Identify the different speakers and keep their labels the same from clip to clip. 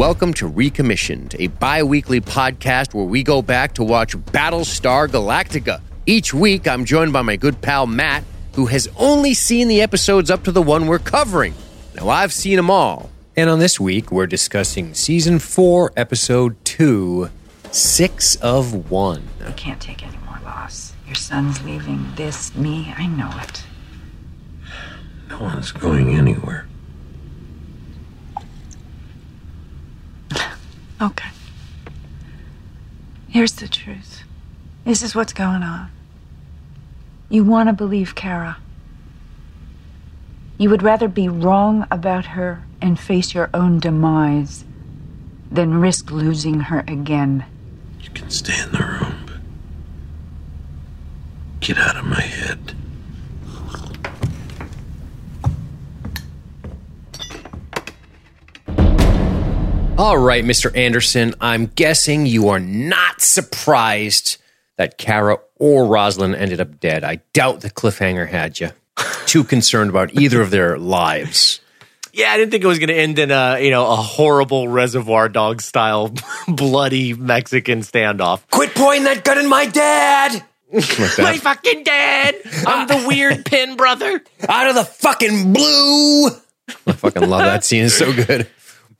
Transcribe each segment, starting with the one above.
Speaker 1: Welcome to Recommissioned, a bi weekly podcast where we go back to watch Battlestar Galactica. Each week, I'm joined by my good pal Matt, who has only seen the episodes up to the one we're covering. Now, I've seen them all. And on this week, we're discussing Season 4, Episode 2 Six of One.
Speaker 2: I can't take any more loss. Your son's leaving this, me, I know it.
Speaker 3: No one's going anywhere.
Speaker 2: Okay. Here's the truth. This is what's going on. You want to believe Kara. You would rather be wrong about her and face your own demise than risk losing her again.
Speaker 3: You can stay in the room, but get out of my head.
Speaker 1: All right, Mr. Anderson, I'm guessing you are not surprised that Kara or Roslin ended up dead. I doubt the cliffhanger had you too concerned about either of their lives.
Speaker 4: Yeah, I didn't think it was going to end in a you know a horrible Reservoir Dog style bloody Mexican standoff.
Speaker 1: Quit pointing that gun at my dad! Like
Speaker 4: My fucking dad! I'm the weird pin brother.
Speaker 1: Out of the fucking blue! I fucking love that scene. It's so good.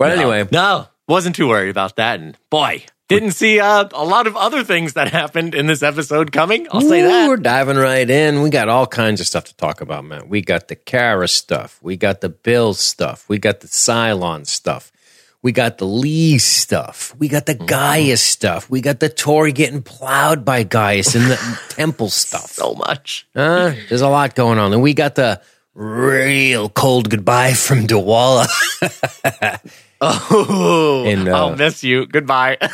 Speaker 1: But anyway,
Speaker 4: No, wasn't too worried about that. And boy, didn't see uh, a lot of other things that happened in this episode coming. I'll say
Speaker 1: Ooh,
Speaker 4: that.
Speaker 1: We're diving right in. We got all kinds of stuff to talk about, man. We got the Kara stuff. We got the Bill stuff. We got the Cylon stuff. We got the Lee stuff. We got the
Speaker 4: Mm-hmm.
Speaker 1: Stuff. We got the Tory getting plowed by Gaius and the temple stuff.
Speaker 4: So much.
Speaker 1: Huh? There's a lot going on. And we got the real cold goodbye from Dualla.
Speaker 4: Oh,
Speaker 1: And, uh,
Speaker 4: I'll miss you. Goodbye.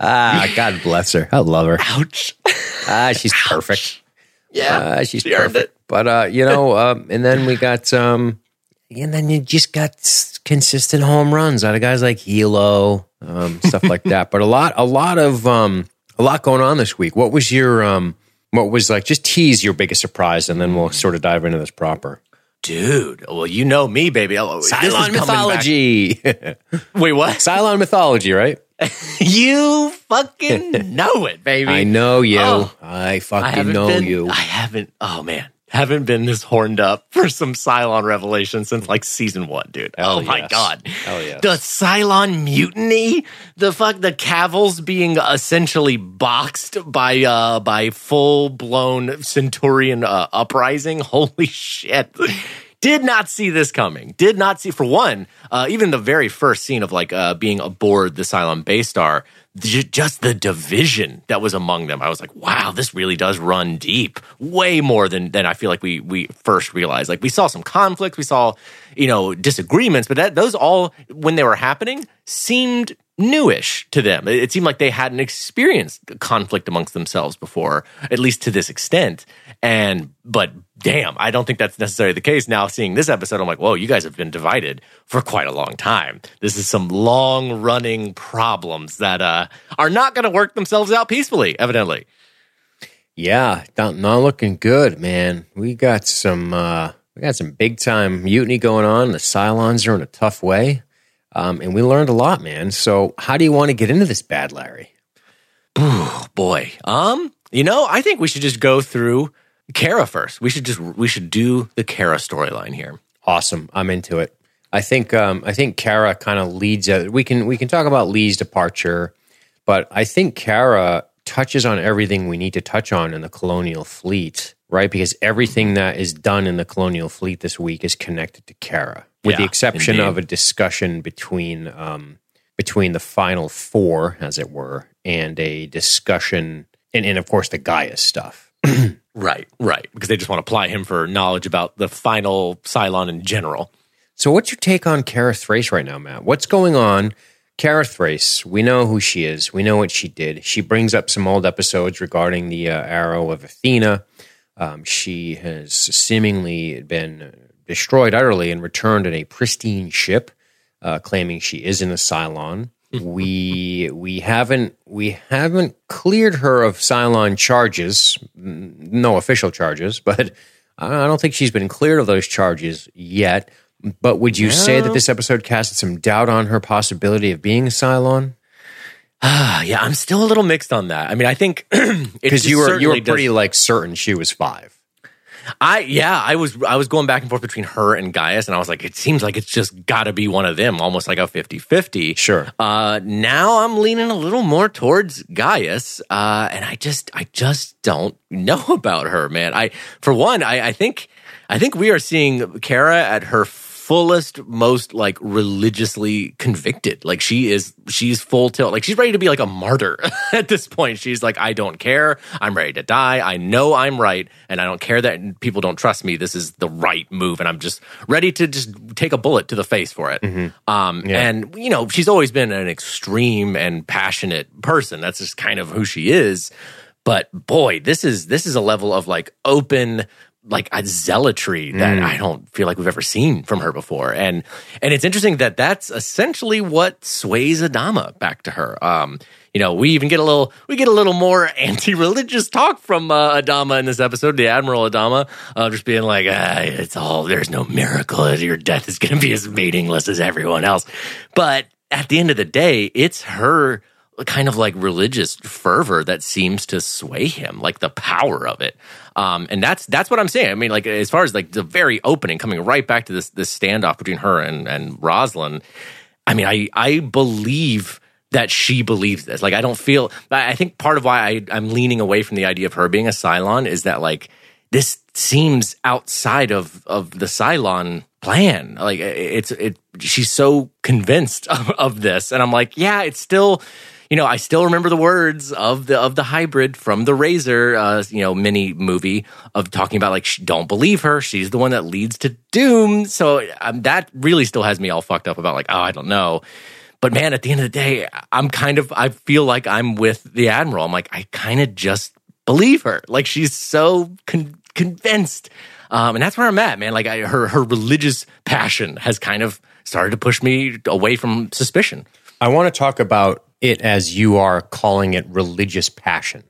Speaker 1: ah, God bless her. I love her.
Speaker 4: Ouch.
Speaker 1: Ah, she's perfect.
Speaker 4: Yeah,
Speaker 1: Uh, she's
Speaker 4: she
Speaker 1: perfect. But uh, you know, um, and then we got um, and then you just got consistent home runs out of guys like Helo, um, stuff like that. But a lot, a lot of um, a lot going on this week. What was your um, what was like? Just tease your biggest surprise, and then we'll sort of dive into this proper.
Speaker 4: Dude, well, you know me, baby. This is
Speaker 1: Cylon mythology.
Speaker 4: Wait, what?
Speaker 1: Cylon mythology, right?
Speaker 4: you fucking know it, baby.
Speaker 1: I know you.
Speaker 4: Oh.
Speaker 1: I
Speaker 4: I
Speaker 1: fucking
Speaker 4: haven't
Speaker 1: know
Speaker 4: been,
Speaker 1: you.
Speaker 4: I haven't. Oh man, haven't been this horned up for some Cylon revelation since like season one, dude.
Speaker 1: Hell
Speaker 4: oh my god,
Speaker 1: Hell yes.
Speaker 4: the Cylon mutiny, the fuck, the Cavils being essentially boxed by uh by full blown Centurion uh, uprising. Holy shit. Did not see this coming. Did not see, for one, uh, even the very first scene of like uh, being aboard the Cylon base star, just the division that was among them. I was like, wow, this really does run deep, way more than than I feel like we we first realized. Like we saw some conflicts, we saw you know disagreements, but that those all when they were happening seemed newish to them. It, seemed like they hadn't experienced conflict amongst themselves before, at least to this extent. And but damn, I don't think that's necessarily the case. Now seeing this episode, I'm like, whoa, you guys have been divided for quite a long time. This is some long running problems that uh, are not going to work themselves out peacefully, evidently.
Speaker 1: Yeah, not, not looking good, man. We got some uh we got some big time mutiny going on. The Cylons are in a tough way. Um, and we learned a lot, man. So how do you want to get into this bad, Larry?
Speaker 4: Oh boy. Um, you know, I think we should just go through Kara first. We should just we should do the Kara storyline here.
Speaker 1: Awesome. I'm into it. I think um I think Kara kind of leads uh, we can we can talk about Lee's departure, but I think Kara touches on everything we need to touch on in the colonial fleet, right? Because everything that is done in the colonial fleet this week is connected to Kara, with the exception
Speaker 4: indeed.
Speaker 1: of a discussion between um, between the final four, as it were, and a discussion, and, and of course the Gaia stuff.
Speaker 4: Right, right. Because they just want to apply him for knowledge about the final Cylon in general.
Speaker 1: So, what's your take on Kara Thrace right now, Matt? What's going on? Kara Thrace, we know who she is. We know what she did. She brings up some old episodes regarding the uh, arrow of Athena. Um, she has seemingly been destroyed utterly and returned in a pristine ship, uh, claiming she is in a Cylon. we we haven't we haven't cleared her of Cylon charges, no official charges, but I don't think she's been cleared of those charges yet. But would you say that this episode casted some doubt on her possibility of being a Cylon?
Speaker 4: Ah, yeah, I'm still a little mixed on that. I mean, I think
Speaker 1: Because you were you were pretty
Speaker 4: does-
Speaker 1: like certain she was five.
Speaker 4: I yeah, I was I was going back and forth between her and Gaius, and I was like, it seems like it's just got to be one of them, almost like a 50-50.
Speaker 1: Sure.
Speaker 4: Uh, now I'm leaning a little more towards Gaius, uh, and I just I just don't know about her, man. I for one, I, I think I think we are seeing Kara at her fullest, most like religiously convicted. Like she is, she's full tilt. Like she's ready to be like a martyr at this point. She's like, I don't care. I'm ready to die. I know I'm right, and I don't care that people don't trust me. This is the right move, and I'm just ready to just take a bullet to the face for it. Um,
Speaker 1: Yeah.
Speaker 4: and you know, she's always been an extreme and passionate person. That's just kind of who she is. But boy, this is this is a level of like open like a zealotry that I don't feel like we've ever seen from her before. And and it's interesting that that's essentially what sways Adama back to her. Um, you know, we even get a little we get a little more anti-religious talk from uh, Adama in this episode, the Admiral Adama, uh, just being like, ah, "It's all there's no miracle. Your death is going to be as meaningless as everyone else." But at the end of the day, it's her kind of like religious fervor that seems to sway him, like the power of it. Um, and that's that's what I'm saying. I mean, like as far as like the very opening, coming right back to this this standoff between her and and Roslin. I mean, I I believe that she believes this. Like, I don't feel. I think part of why I, I'm leaning away from the idea of her being a Cylon is that like this seems outside of of the Cylon plan. Like, it's it. She's so convinced of, of this, and I'm like, yeah, it's still. You know, I still remember the words of the of the hybrid from the Razor, uh, you know, mini movie of talking about like, don't believe her. She's the one that leads to doom. So um, that really still has me all fucked up about like, oh, I don't know. But man, at the end of the day, I'm kind of I feel like I'm with the admiral. I'm like I kind of just believe her. Like she's so con- convinced, um, and that's where I'm at, man. Like I, her her religious passion has kind of started to push me away from suspicion.
Speaker 1: I want to talk about it as you are calling it religious passion.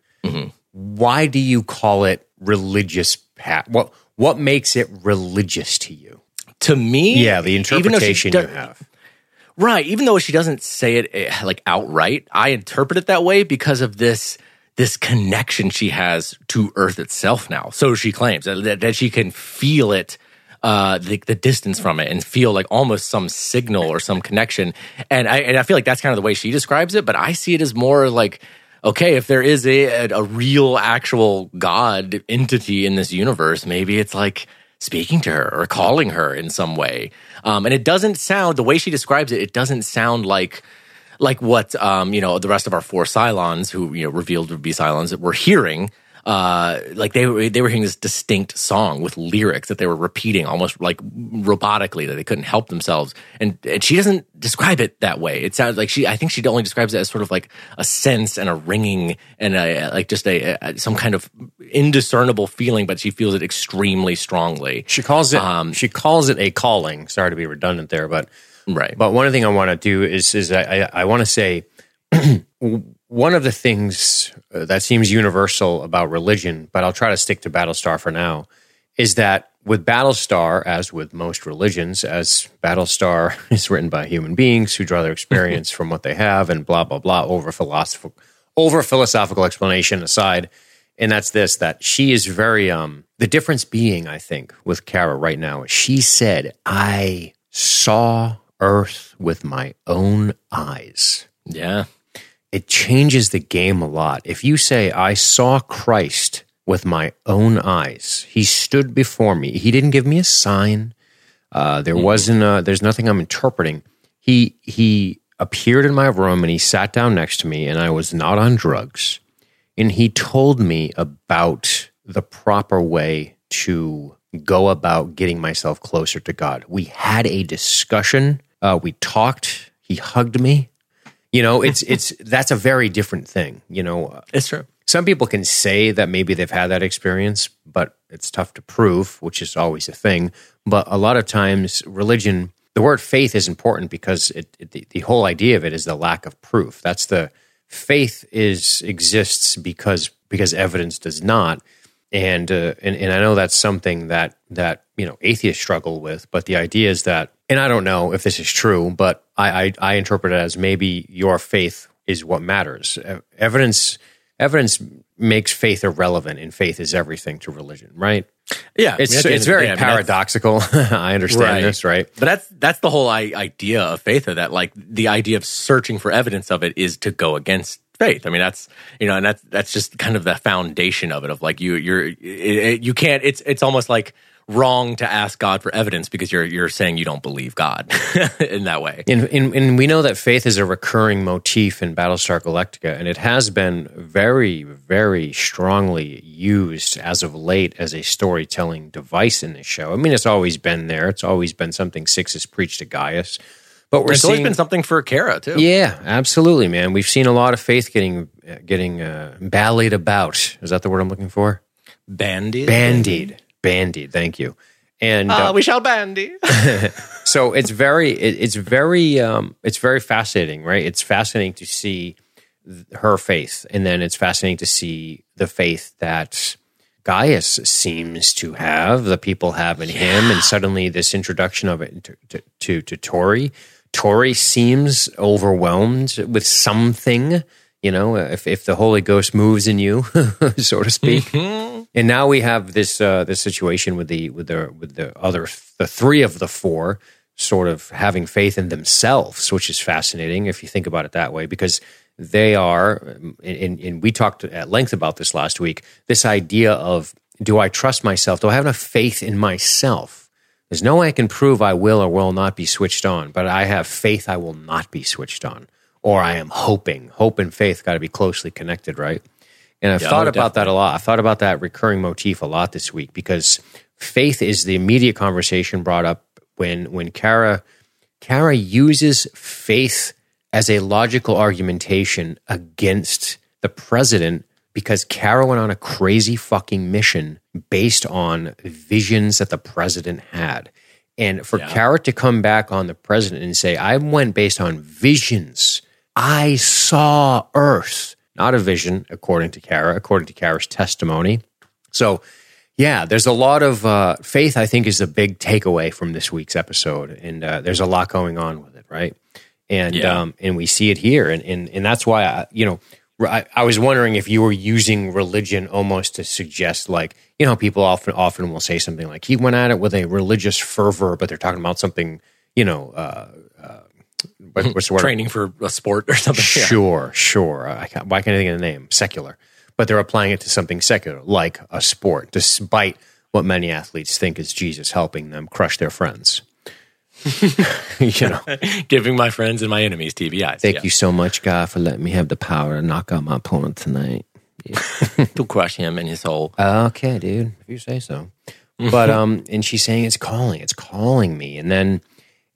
Speaker 1: Why do you call it religious passion? What what makes it religious to you?
Speaker 4: To me,
Speaker 1: Yeah, the
Speaker 4: even though she
Speaker 1: interpretation
Speaker 4: do-
Speaker 1: you have.
Speaker 4: Right. Even though she doesn't say it eh, like outright, I interpret it that way because of this this connection she has to Earth itself now. So she claims that, that she can feel it, uh, the, the distance from it, and feel like almost some signal or some connection. And I and I feel like that's kind of the way she describes it. But I see it as more like. Okay, if there is a, a, real, actual God entity in this universe, maybe it's like speaking to her or calling her in some way. Um, and it doesn't sound the way she describes it. It doesn't sound like like what um, you know the rest of our four Cylons, who you know revealed to be Cylons, that were hearing. Uh, like they were they were hearing this distinct song with lyrics that they were repeating almost like robotically that they couldn't help themselves. And and she doesn't describe it that way. It sounds like she I think she only describes it as sort of like a sense and a ringing and a like just a, a some kind of indiscernible feeling, but she feels it extremely strongly.
Speaker 1: She calls it
Speaker 4: Um,
Speaker 1: she calls it a calling. Sorry to be redundant there, but
Speaker 4: Right.
Speaker 1: But one thing I want to do is is I, I, I want to say one of the things uh, that seems universal about religion, but I'll try to stick to Battlestar for now, is that with Battlestar, as with most religions, as Battlestar is written by human beings who draw their experience from what they have and blah blah blah over philosophical over philosophical explanation aside. And that's this that she is very um the difference being, I think, with Kara right now she said, I saw Earth with my own eyes
Speaker 4: yeah.
Speaker 1: It changes the game a lot. If you say, I saw Christ with my own eyes, he stood before me, he didn't give me a sign. Uh, there wasn't a, there's nothing I'm interpreting. He, he appeared in my room and he sat down next to me and I was not on drugs. And he told me about the proper way to go about getting myself closer to God. We had a discussion. Uh, we talked. He hugged me. You know, it's it's that's a very different thing. You know,
Speaker 4: It's true.
Speaker 1: some people can say that maybe they've had that experience, but it's tough to prove, which is always a thing. But a lot of times, religion, the word faith is important because it, it, the, the whole idea of it is the lack of proof. That's the faith is exists because because evidence does not. and uh, and and I know that's something that that you know atheists struggle with. But the idea is that, and I don't know if this is true, but I I, I interpret it as maybe your faith is what matters. Evidence evidence makes faith irrelevant, and faith is everything to religion, right?
Speaker 4: Yeah,
Speaker 1: It's
Speaker 4: I mean, at the end
Speaker 1: it's very
Speaker 4: day, I mean,
Speaker 1: paradoxical. I understand
Speaker 4: Right.
Speaker 1: this, right?
Speaker 4: But that's that's the whole I- idea of faith. Of that, like the idea of searching for evidence of it is to go against faith. I mean, that's you know, and that's that's just kind of the foundation of it. Of like you you're it, it- you can't. It's it's almost like wrong to ask God for evidence because you're you're saying you don't believe God in that way.
Speaker 1: And, and, and we know that faith is a recurring motif in Battlestar Galactica, and it has been very, very strongly used as of late as a storytelling device in this show. I mean, it's always been there. It's always been something Six has preached to Gaius. But we're
Speaker 4: It's
Speaker 1: seeing,
Speaker 4: always been something for Kara too.
Speaker 1: yeah, absolutely, man. We've seen a lot of faith getting getting uh, ballied about. Is that the word I'm looking for?
Speaker 4: Bandied.
Speaker 1: Bandied, bandied. Thank you. And
Speaker 4: Ah,
Speaker 1: uh,
Speaker 4: we shall bandy.
Speaker 1: so it's very it, it's very um it's very fascinating right it's fascinating to see th- her faith and then it's fascinating to see the faith that Gaius seems to have the people have in him and suddenly this introduction of it to to, to, to Tory Tory seems overwhelmed with something you know if if the holy ghost moves in you so to speak and now we have this uh, this situation with the with the with the other the three of the four sort of having faith in themselves, which is fascinating if you think about it that way, because they are, and, and we talked at length about this last week. This idea of do I trust myself? Do I have enough faith in myself? There's no way I can prove I will or will not be switched on, but I have faith I will not be switched on, or I am hoping. Hope and faith got to be closely connected, right? And I've
Speaker 4: Yeah,
Speaker 1: thought about that a lot. I've thought about that recurring motif a lot this week because faith is the immediate conversation brought up when when Kara Kara uses faith as a logical argumentation against the president because Kara went on a crazy fucking mission based on visions that the president had. And for Kara to come back on the president and say, I went based on visions. I saw Earth, not a vision, according to Kara, according to Kara's testimony. So, yeah, there's a lot of uh, faith. I think is the big takeaway from this week's episode, and uh, there's a lot going on with it, right? And
Speaker 4: Yeah.
Speaker 1: um, and we see it here, and and and that's why I, you know, I, I was wondering if you were using religion almost to suggest, like, you know, people often often will say something like he went at it with a religious fervor, but they're talking about something, you know, uh, uh, what's the word?
Speaker 4: Training for a sport or something. Yeah.
Speaker 1: Sure, sure. I can't, why can't I think of the name? Secular. But they're applying it to something secular, like a sport, despite what many athletes think is Jesus helping them crush their friends. you know,
Speaker 4: Giving my friends and my enemies TBIs.
Speaker 1: thank
Speaker 4: yeah.
Speaker 1: you so much, God, for letting me have the power to knock out my opponent tonight.
Speaker 4: to crush him and his whole.
Speaker 1: Okay, dude, if you say so. But um, and she's saying it's calling, it's calling me, and then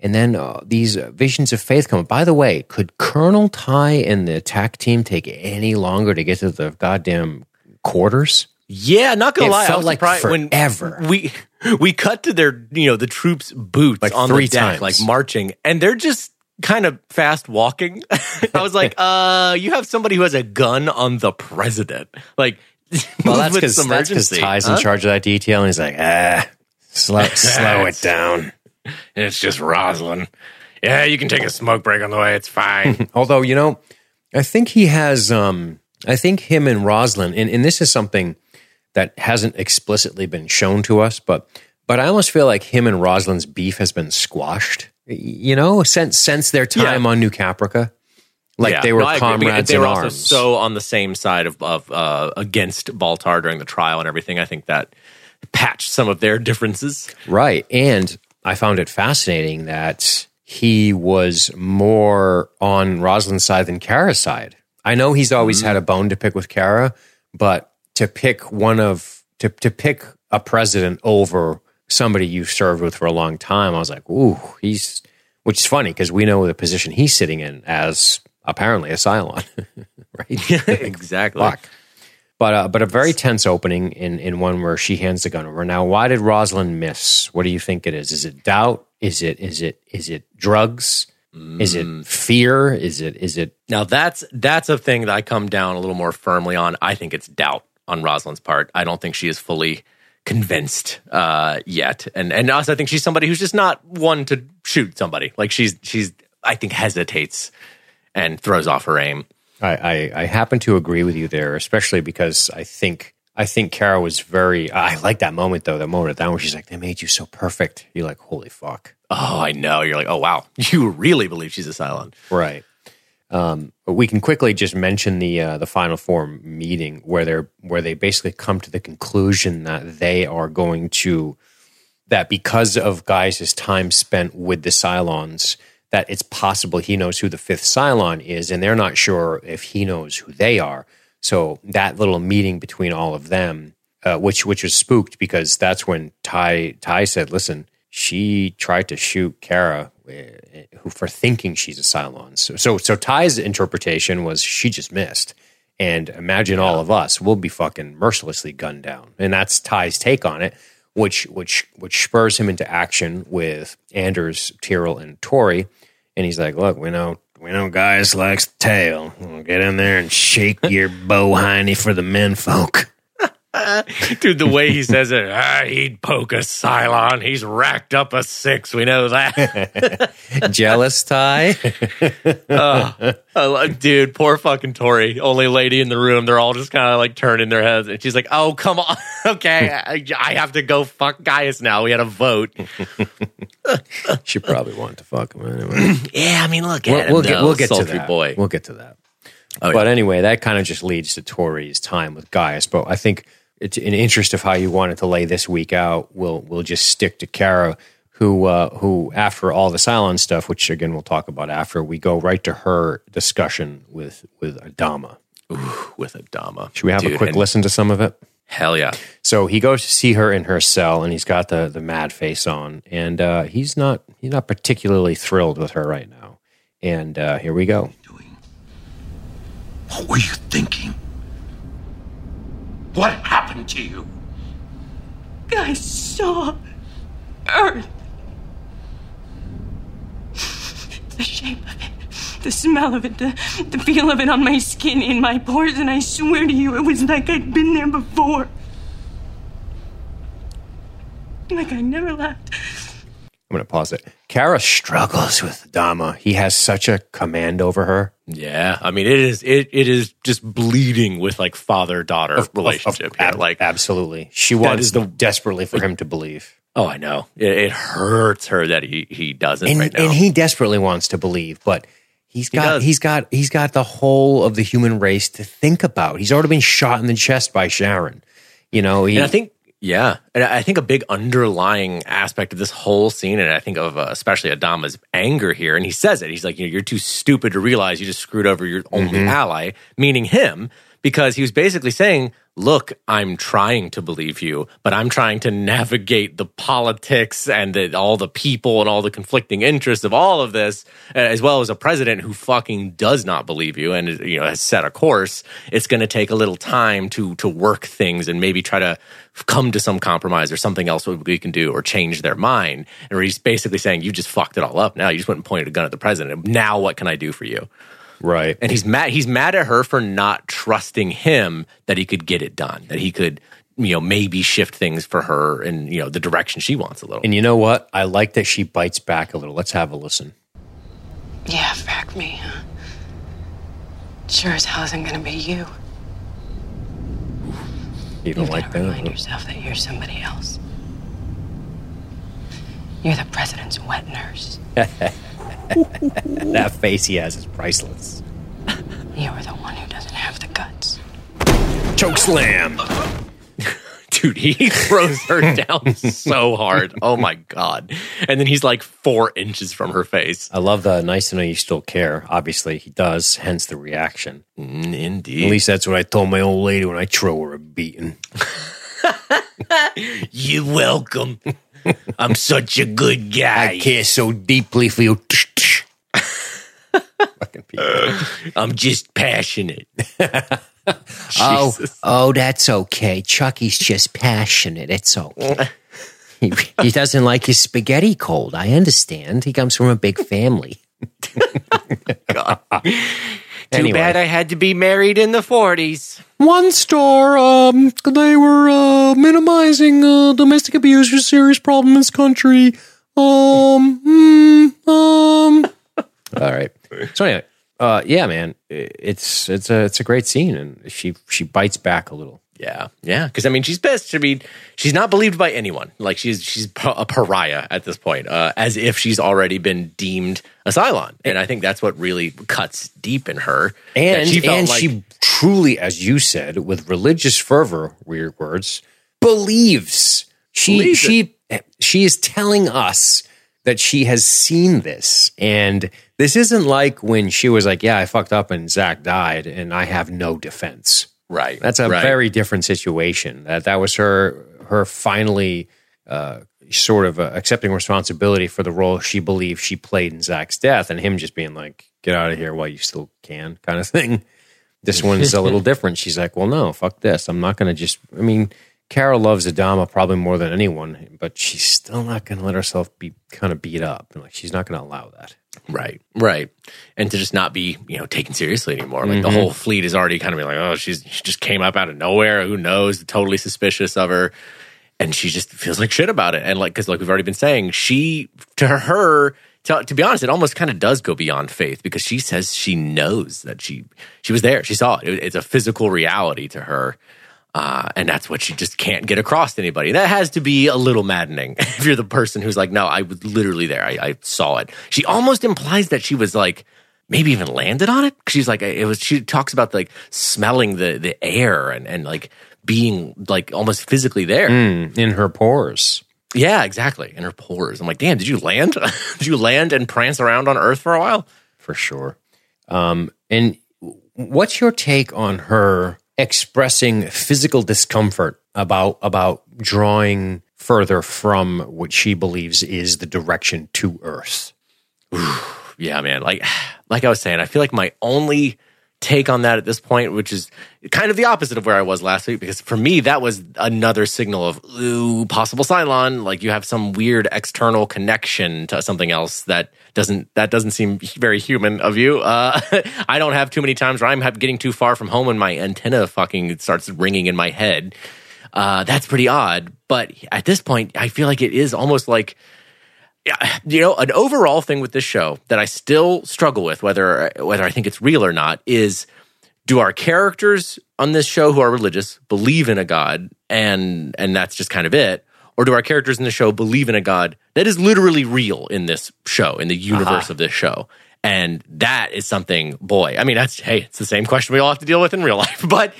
Speaker 1: and then uh, these uh, visions of faith come. up. By the way, could Colonel Tigh and the attack team take any longer to get to the goddamn quarters?
Speaker 4: Yeah, not gonna
Speaker 1: It
Speaker 4: lie, I
Speaker 1: felt
Speaker 4: was
Speaker 1: like forever.
Speaker 4: when we we cut to their you know the troops' boots
Speaker 1: Like
Speaker 4: on
Speaker 1: three
Speaker 4: the deck,
Speaker 1: times.
Speaker 4: like marching, and they're just kind of fast walking. I was like, uh, you have somebody who has a gun on the president, like.
Speaker 1: Well, that's because
Speaker 4: some
Speaker 1: that's because
Speaker 4: urgency,
Speaker 1: Tigh's in charge of that detail, and he's like, ah, slow, slow it down.
Speaker 4: And it's just Roslin. Yeah, you can take a smoke break on the way. It's fine.
Speaker 1: Although, you know, I think he has, um, I think him and Roslin, and, and this is something that hasn't explicitly been shown to us, but but I almost feel like him and Roslin's beef has been squashed. You know, since since their time
Speaker 4: Yeah.
Speaker 1: on New Caprica, like
Speaker 4: Yeah.
Speaker 1: they were
Speaker 4: No,
Speaker 1: comrades
Speaker 4: They
Speaker 1: in
Speaker 4: were
Speaker 1: arms.
Speaker 4: also so on the same side of, of uh, against Baltar during the trial and everything. I think that patched some of their differences.
Speaker 1: Right. And I found it fascinating that he was more on Roslin's side than Kara's side. I know he's always had a bone to pick with Kara, but to pick one of to to pick a president over somebody you've served with for a long time, I was like, ooh, he's which is funny because we know the position he's sitting in as apparently a Cylon. right?
Speaker 4: exactly.
Speaker 1: Fuck. But uh, but a very tense opening in in one where she hands the gun over. Now, why did Roslin miss? What do you think it is? Is it doubt? Is it is it is it drugs? Is it fear? Is it is it
Speaker 4: Now that's that's a thing that I come down a little more firmly on. I think it's doubt. on Roslin's part. I don't think she is fully convinced uh, yet, and and also I think she's somebody who's just not one to shoot somebody. Like she's she's I think hesitates and throws off her aim.
Speaker 1: I, I, I happen to agree with you there, especially because I think I think Kara was very. I like that moment though. That moment at that where she's like, "They made you so perfect." You're like, "Holy fuck!"
Speaker 4: Oh, I know. You're like, oh wow, you really believe she's a Cylon.
Speaker 1: Right. Um, but we can quickly just mention the uh, the final form meeting where they're where they basically come to the conclusion that they are going to that because of Gaius' time spent with the Cylons, that it's possible he knows who the fifth Cylon is, and they're not sure if he knows who they are. So that little meeting between all of them, uh, which which was spooked because that's when Tigh Tigh said, "Listen, she tried to shoot Kara, uh, who for thinking she's a Cylon." So so, so Tigh's interpretation was she just missed. And imagine all of us, we'll be fucking mercilessly gunned down. And that's Tigh's take on it, which which which spurs him into action with Anders, Tyrol, and Tory. And he's like, "Look, we know we know Gaius likes tail. We'll get in there and shake your bow hiney for the men folk."
Speaker 4: Dude, the way he says it, ah, he'd poke a Cylon. He's racked up a six. We know that.
Speaker 1: Jealous
Speaker 4: Tigh? Love- Dude, poor fucking Tory. Only lady in the room. They're all just kind of like turning their heads. And she's like, oh, come on. okay, I, I have to go fuck Gaius now. We had a vote.
Speaker 1: she probably wanted to fuck him anyway.
Speaker 4: yeah, I mean, look
Speaker 1: we'll,
Speaker 4: at him.
Speaker 1: we'll get we'll get to that.
Speaker 4: boy.
Speaker 1: We'll get to that.
Speaker 4: Oh,
Speaker 1: but anyway, that kind of just leads to Tory's time with Gaius. But I think in interest of how you wanted to lay this week out. We'll we'll just stick to Kara, who uh, who after all the Cylon stuff, which again we'll talk about after, we go right to her discussion with with Adama.
Speaker 4: With Adama.
Speaker 1: Should we have a quick
Speaker 4: and
Speaker 1: listen to some of it?
Speaker 4: Hell yeah.
Speaker 1: So he goes to see her in her cell, and he's got the the mad face on, and uh, he's not he's not particularly thrilled with her right now. And uh, here we go.
Speaker 3: What were you thinking? What happened to you?
Speaker 5: I saw Earth. The shape of it, the smell of it, the, the feel of it on my skin, in my pores, and I swear to you, it was like I'd been there before. Like I never left.
Speaker 1: I'm going to pause it. Kara struggles with Dama. He has such a command over her.
Speaker 4: Yeah. I mean, it is, it, it is just bleeding with like father daughter relationship. yeah,
Speaker 1: Ab-
Speaker 4: like,
Speaker 1: absolutely. She wants
Speaker 4: the-
Speaker 1: desperately for him to believe.
Speaker 4: oh, I know. It, it hurts her that he, he doesn't
Speaker 1: And,
Speaker 4: right now.
Speaker 1: and he desperately wants to believe, but he's got
Speaker 4: does.
Speaker 1: he's got he's got the whole of the human race to think about. He's already been shot in the chest by Sharon. You know, he,
Speaker 4: And I think, yeah, and I think a big underlying aspect of this whole scene, and I think of uh, especially Adama's anger here, and he says it. He's like, you know, you're too stupid to realize you just screwed over your only ally, meaning him, because he was basically saying, look, I'm trying to believe you, but I'm trying to navigate the politics and the, all the people and all the conflicting interests of all of this, uh, as well as a president who fucking does not believe you and you know has set a course. It's going to take a little time to to work things and maybe try to come to some compromise or something else we can do or change their mind. And he's basically saying, "You just fucked it all up. Now you just went and pointed a gun at the president. Now what can I do for you?"
Speaker 1: Right.
Speaker 4: and he's mad he's mad at her for not trusting him that he could get it done that he could you know maybe shift things for her in you know the direction she wants a little
Speaker 1: And you know what? I like that she bites back a little. Let's have a listen.
Speaker 5: Yeah, back me, huh? Sure as hell isn't gonna be you.
Speaker 1: You don't
Speaker 5: You
Speaker 1: like
Speaker 5: gotta remind
Speaker 1: that?
Speaker 5: yourself that you're somebody else. You're the president's wet nurse.
Speaker 1: That face he has is priceless.
Speaker 5: You're the one who doesn't have the guts.
Speaker 1: Choke slam.
Speaker 4: dude he throws her down so hard oh my god and then he's like four inches from her face
Speaker 1: I love the nice to know you still care. Obviously, he does, hence the reaction.
Speaker 4: Mm,
Speaker 1: At least that's what I told my old lady when I throw her a beating.
Speaker 4: you're welcome i'm such a good guy
Speaker 1: I care so deeply for you. Fucking people.
Speaker 4: i'm just passionate
Speaker 1: Oh, oh, that's okay. Chucky's just passionate. It's okay. he, he doesn't like his spaghetti cold. I understand. He comes from a big family.
Speaker 4: Too
Speaker 1: Anyway.
Speaker 4: bad I had to be married in the 40s.
Speaker 1: One star. Um, they were uh, minimizing uh, domestic abuse, was a serious problem in this country. Um, mm, um. All right. So anyway, uh, yeah, man, it's it's a it's a great scene, and she she bites back a little.
Speaker 4: Yeah, yeah. Because I mean, she's pissed. I mean, she's not believed by anyone. Like she's she's a pariah at this point, uh, as if she's already been deemed a Cylon. And I think that's what really cuts deep in her.
Speaker 1: and
Speaker 4: she
Speaker 1: and
Speaker 4: like-
Speaker 1: she truly, as you said, with religious fervor, weird words, believes she
Speaker 4: Believes
Speaker 1: she she is telling us that she has seen this, and this isn't like when she was like, "Yeah, I fucked up and Zach died, and I have no defense."
Speaker 4: Right.
Speaker 1: That's a
Speaker 4: right.
Speaker 1: very different situation. That that was her her finally uh, sort of uh, accepting responsibility for the role she believed she played in Zach's death, and him just being like, "Get out of here while you still can," kind of thing. This one's a little different. She's like, "Well, no, fuck this. I'm not going to just." I mean, Carol loves Adama probably more than anyone, but she's still not going to let herself be kind of beat up. And like, she's not going to allow that.
Speaker 4: Right, right, and to just not be you know taken seriously anymore. Like the mm-hmm. whole fleet is already kind of being like, oh, she's she just came up out of nowhere. Who knows? Totally suspicious of her, and she just feels like shit about it. And like because like we've already been saying, she to her. To, to be honest, it almost kind of does go beyond faith because she says she knows that she she was there, she saw it. It- It's a physical reality to her, uh, and that's what she just can't get across to anybody. That has to be a little maddening if you're the person who's like, no, I was literally there. I, I saw it. She almost implies that she was like, maybe even landed on it. She's like, it was. She talks about like smelling the the air and and like being like almost physically there.
Speaker 1: In her pores.
Speaker 4: Yeah, exactly. In her pores. I'm like, damn, did you land? did you land and prance around on Earth for a while?
Speaker 1: for sure. Um, and what's your take on her expressing physical discomfort about about drawing further from what she believes is the direction to Earth?
Speaker 4: Yeah, man. Like, like I was saying, I feel like my only take on that at this point, which is kind of the opposite of where I was last week, because for me that was another signal of ooh, possible Cylon. Like you have some weird external connection to something else that doesn't that doesn't seem very human of you. Uh, I don't have too many times where I'm getting too far from home and my antenna fucking starts ringing in my head. Uh, that's pretty odd. But at this point, I feel like it is almost like you know, an overall thing with this show that I still struggle with, whether whether I think it's real or not, is do our characters on this show who are religious believe in a god, and and that's just kind of it, or do our characters in the show believe in a god that is literally real in this show, in the uh-huh. universe of this show? And that is something, boy. I mean, that's hey, it's the same question we all have to deal with in real life, but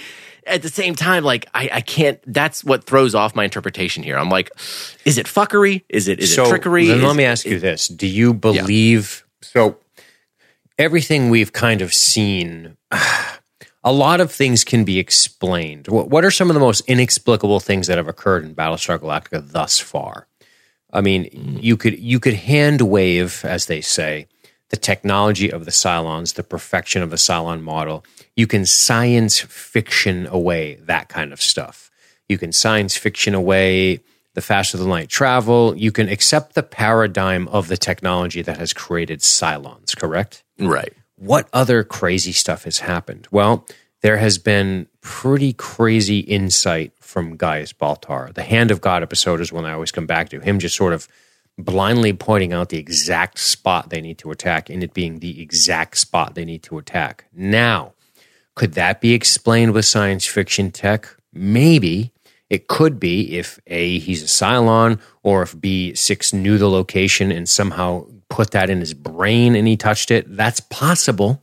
Speaker 4: at the same time, like I, I can't. That's what throws off my interpretation here. I'm like, is it fuckery? Is it is it trickery?
Speaker 1: Then
Speaker 4: Is-
Speaker 1: let me ask you this: Do you believe so? Everything we've kind of seen, a lot of things can be explained. What, what are some of the most inexplicable things that have occurred in Battlestar Galactica thus far? I mean, mm. you could you could hand wave, as they say, the technology of the Cylons, the perfection of the Cylon model. You can science fiction away that kind of stuff. You can science fiction away the faster than light travel. You can accept the paradigm of the technology that has created Cylons, correct?
Speaker 4: right.
Speaker 1: what other crazy stuff has happened? Well, there has been pretty crazy insight from Gaius Baltar. The Hand of God episode is one I always come back to. Him just sort of blindly pointing out the exact spot they need to attack, and it being the exact spot they need to attack. Now, could that be explained with science fiction tech? Maybe. It could be if A, he's a Cylon, or if B, Six knew the location and somehow put that in his brain and he touched it. That's possible,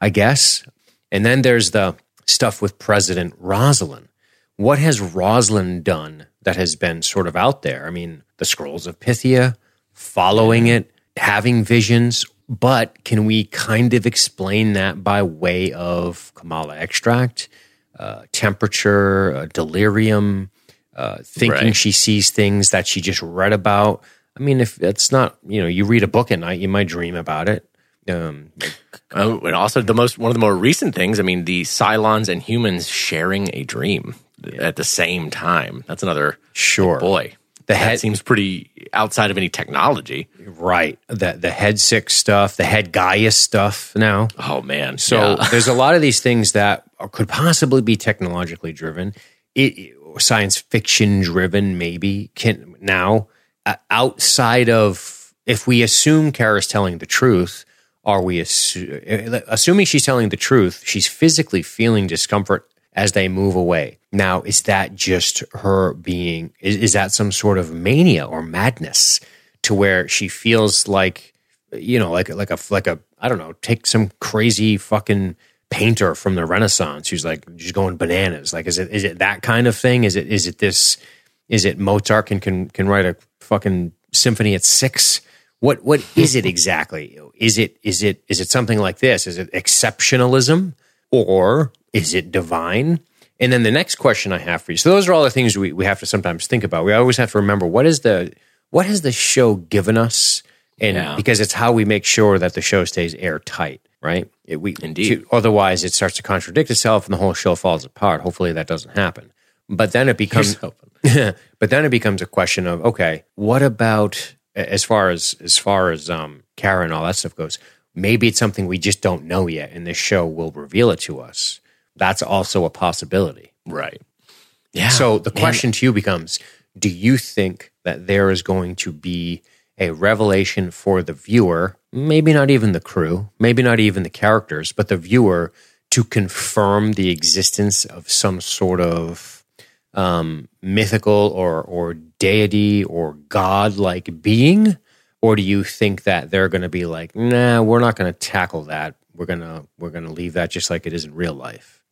Speaker 1: I guess. And then there's the stuff with President Roslin. What has Roslin done that has been sort of out there? I mean, the Scrolls of Pythia, following it, having visions. But can we kind of explain that by way of chamalla extract, uh, temperature, uh, delirium, uh, thinking
Speaker 4: Right.
Speaker 1: she sees things that she just read about? I mean, if it's not, you know, you read a book at night, you might dream about it. Um,
Speaker 4: Oh, and also the most one of the more recent things. I mean, the Cylons and humans sharing a dream at the same time. That's another
Speaker 1: sure.
Speaker 4: boy.
Speaker 1: The
Speaker 4: that
Speaker 1: head-
Speaker 4: seems pretty outside of any technology.
Speaker 1: Right. The the head sick stuff, the head Gaius stuff now.
Speaker 4: Oh man.
Speaker 1: So
Speaker 4: Yeah.
Speaker 1: there's a lot of these things that could possibly be technologically driven, it, science fiction driven, maybe. Can now uh, outside of if we assume Kara's telling the truth, are we assu- uh, assuming she's telling the truth? She's physically feeling discomfort as they move away. Now, is that just her being? Is, is that some sort of mania or madness to where she feels like you know, like like a like a I don't know, take some crazy fucking painter from the Renaissance who's like just going bananas. Like, is it is it that kind of thing? Is it is it this? Is it Mozart can can can write a fucking symphony at six? What what is it exactly? Is it is it is it something like this? Is it exceptionalism or is it divine? And then the next question I have for you. So those are all the things we, we have to sometimes think about. We always have to remember what is the what has the show given us? And
Speaker 4: Yeah.
Speaker 1: because it's how we make sure that the show stays airtight, right? It, we,
Speaker 4: Indeed.
Speaker 1: to- otherwise, it starts to contradict itself, and the whole show falls apart. Hopefully, that doesn't happen. But then it becomes, but then it becomes a question of okay, what about as far as as far as um, Kara and all that stuff goes? Maybe it's something we just don't know yet, and this show will reveal it to us. That's also a possibility.
Speaker 4: right. Yeah.
Speaker 1: So the
Speaker 4: man.
Speaker 1: question to you becomes Do you think that there is going to be a revelation for the viewer, maybe not even the crew, maybe not even the characters, but the viewer to confirm the existence of some sort of um, mythical or, or deity or god like being? Or do you think that they're going to be like, nah, we're not going to tackle that. We're gonna we're gonna leave that just like it is in real life.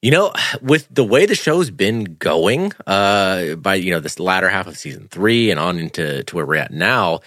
Speaker 4: You know, with the way the show's been going, uh, by you know this latter half of season three and on into to where we're at now,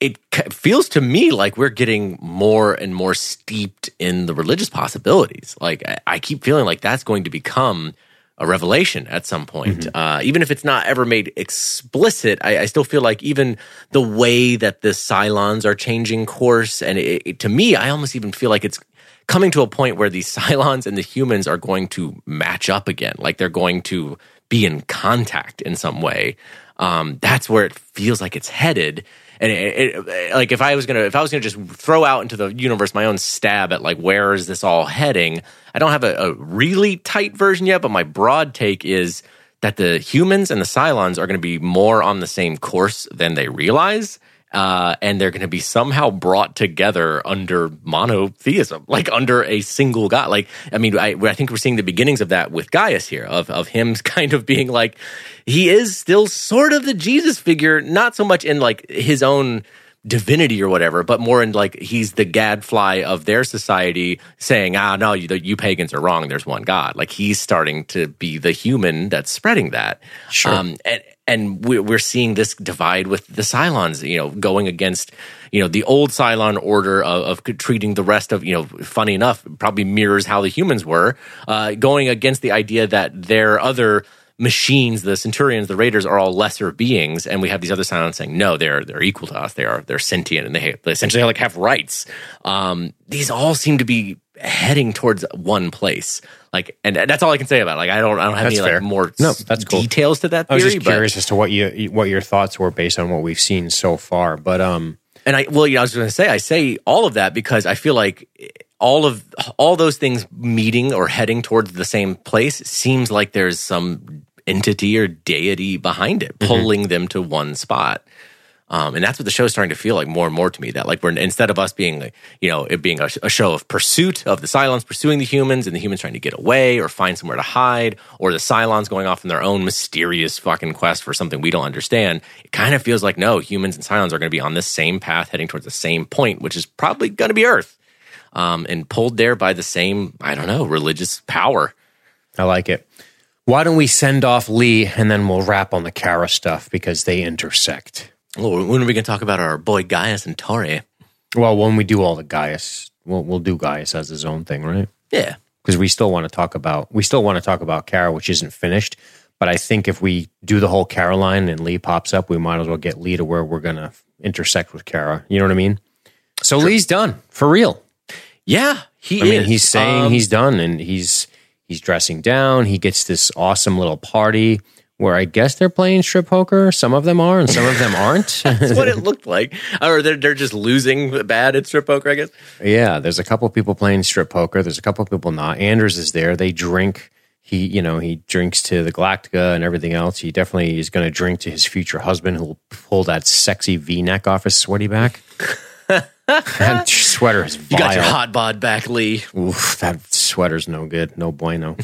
Speaker 4: it feels to me like we're getting more and more steeped in the religious possibilities. Like I, I keep feeling like that's going to become a revelation at some point, uh, even if it's not ever made explicit. I, I still feel like even the way that the Cylons are changing course, and it, it- to me, I almost even feel like it's coming to a point where the Cylons and the humans are going to match up again. Like they're going to be in contact in some way. Um, that's where it feels like it's headed. And it, it, like if I was gonna, if I was gonna just throw out into the universe my own stab at like where is this all heading? I don't have a, a really tight version yet, but my broad take is that the humans and the Cylons are going to be more on the same course than they realize uh, and they're going to be somehow brought together under monotheism, like under a single God. Like, I mean, I, I think we're seeing the beginnings of that with Gaius here, of of him kind of being like, he is still sort of the Jesus figure, not so much in like his own divinity or whatever, but more in like he's the gadfly of their society, saying, "Ah, no, you, you pagans are wrong. There's one God." Like he's starting to be the human that's spreading that.
Speaker 1: Sure.
Speaker 4: Um, and and we- we're seeing this divide with the Cylons, you know, going against you know the old Cylon order of, of treating the rest of you know, funny enough, probably mirrors how the humans were, uh, going against the idea that their other machines, the Centurions, the Raiders, are all lesser beings, and we have these other Cylons saying no, they're they're equal to us. They are they're sentient and they, they essentially like have rights. Um, these all seem to be heading towards one place. Like, and that's all I can say about. It. Like, I don't I don't have
Speaker 1: That's
Speaker 4: any
Speaker 1: fair.
Speaker 4: like more
Speaker 1: No, that's cool.
Speaker 4: details to that
Speaker 1: I was
Speaker 4: theory.
Speaker 1: just
Speaker 4: but-
Speaker 1: curious as to what you what your thoughts were based on what we've seen so far. But um,
Speaker 4: And I well, yeah, I was going to say I say all of that because I feel like all of all those things meeting or heading towards the same place seems like there's some entity or deity behind it, pulling them to one spot. Um, and that's what the show's starting to feel like more and more to me. That like we're instead of us being like you know it being a, a show of pursuit of the Cylons pursuing the humans and the humans trying to get away or find somewhere to hide, or the Cylons going off on their own mysterious fucking quest for something we don't understand. It kind of feels like no humans and Cylons are going to be on this same path, heading towards the same point, which is probably going to be Earth, um, and pulled there by the same I don't know religious power.
Speaker 1: I like it. Why don't we send off Lee and then we'll wrap on the Kara stuff because they intersect.
Speaker 4: Well, when are we going to talk about our boy Gaius and Tory?
Speaker 1: Well, when we do all the Gaius, we'll we'll do Gaius as his own thing, right?
Speaker 4: Yeah,
Speaker 1: Because we still want to talk about we still want to talk about Kara, which isn't finished. But I think if we do the whole Caroline and Lee pops up, we might as well get Lee to where we're gonna intersect with Kara. You know what I mean? So Lee's done for real.
Speaker 4: Yeah, he
Speaker 1: I mean, he's saying
Speaker 4: Um,
Speaker 1: he's done, and he's he's dressing down. He gets this awesome little party where I guess they're playing strip poker. Some of them are, and some of them aren't.
Speaker 4: That's what it looked like. Or they're, they're just losing bad at strip poker, I guess.
Speaker 1: yeah, there's a couple of people playing strip poker. There's a couple people not. Anders is there. They drink. He, you know, he drinks to the Galactica and everything else. He definitely is going to drink to his future husband, who'll pull that sexy V-neck off his sweaty back. that sweater is vile.
Speaker 4: You got your hot bod back, Lee.
Speaker 1: Oof, that sweater's no good, no bueno.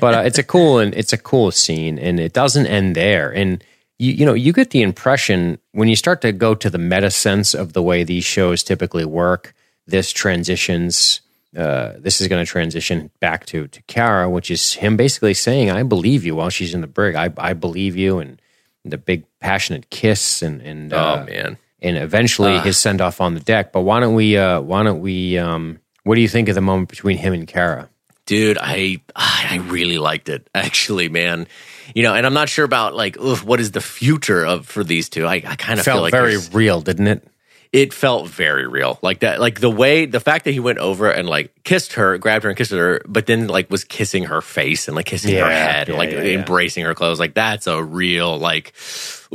Speaker 1: But uh, it's a cool and it's a cool scene, and it doesn't end there. And you, you know, you get the impression when you start to go to the meta sense of the way these shows typically work. This transitions. Uh, this is going to transition back to to Kara, which is him basically saying, "I believe you." While she's in the brig, I I believe you, and the big passionate kiss, and and uh,
Speaker 4: oh man,
Speaker 1: and eventually his send off on the deck. But why don't we? Uh, why don't we? Um, what do you think of the moment between him and Kara?
Speaker 4: dude, I I really liked it actually, man. You know, and I'm not sure about like ugh, what is the future of for these two. I, I kind of feel
Speaker 1: Felt
Speaker 4: like
Speaker 1: very real, didn't it?
Speaker 4: It felt very real like that like the way the fact that he went over and like kissed her grabbed her and kissed her but then like was kissing her face and like kissing her head
Speaker 1: yeah,
Speaker 4: like
Speaker 1: yeah, yeah.
Speaker 4: embracing her clothes like that's a real like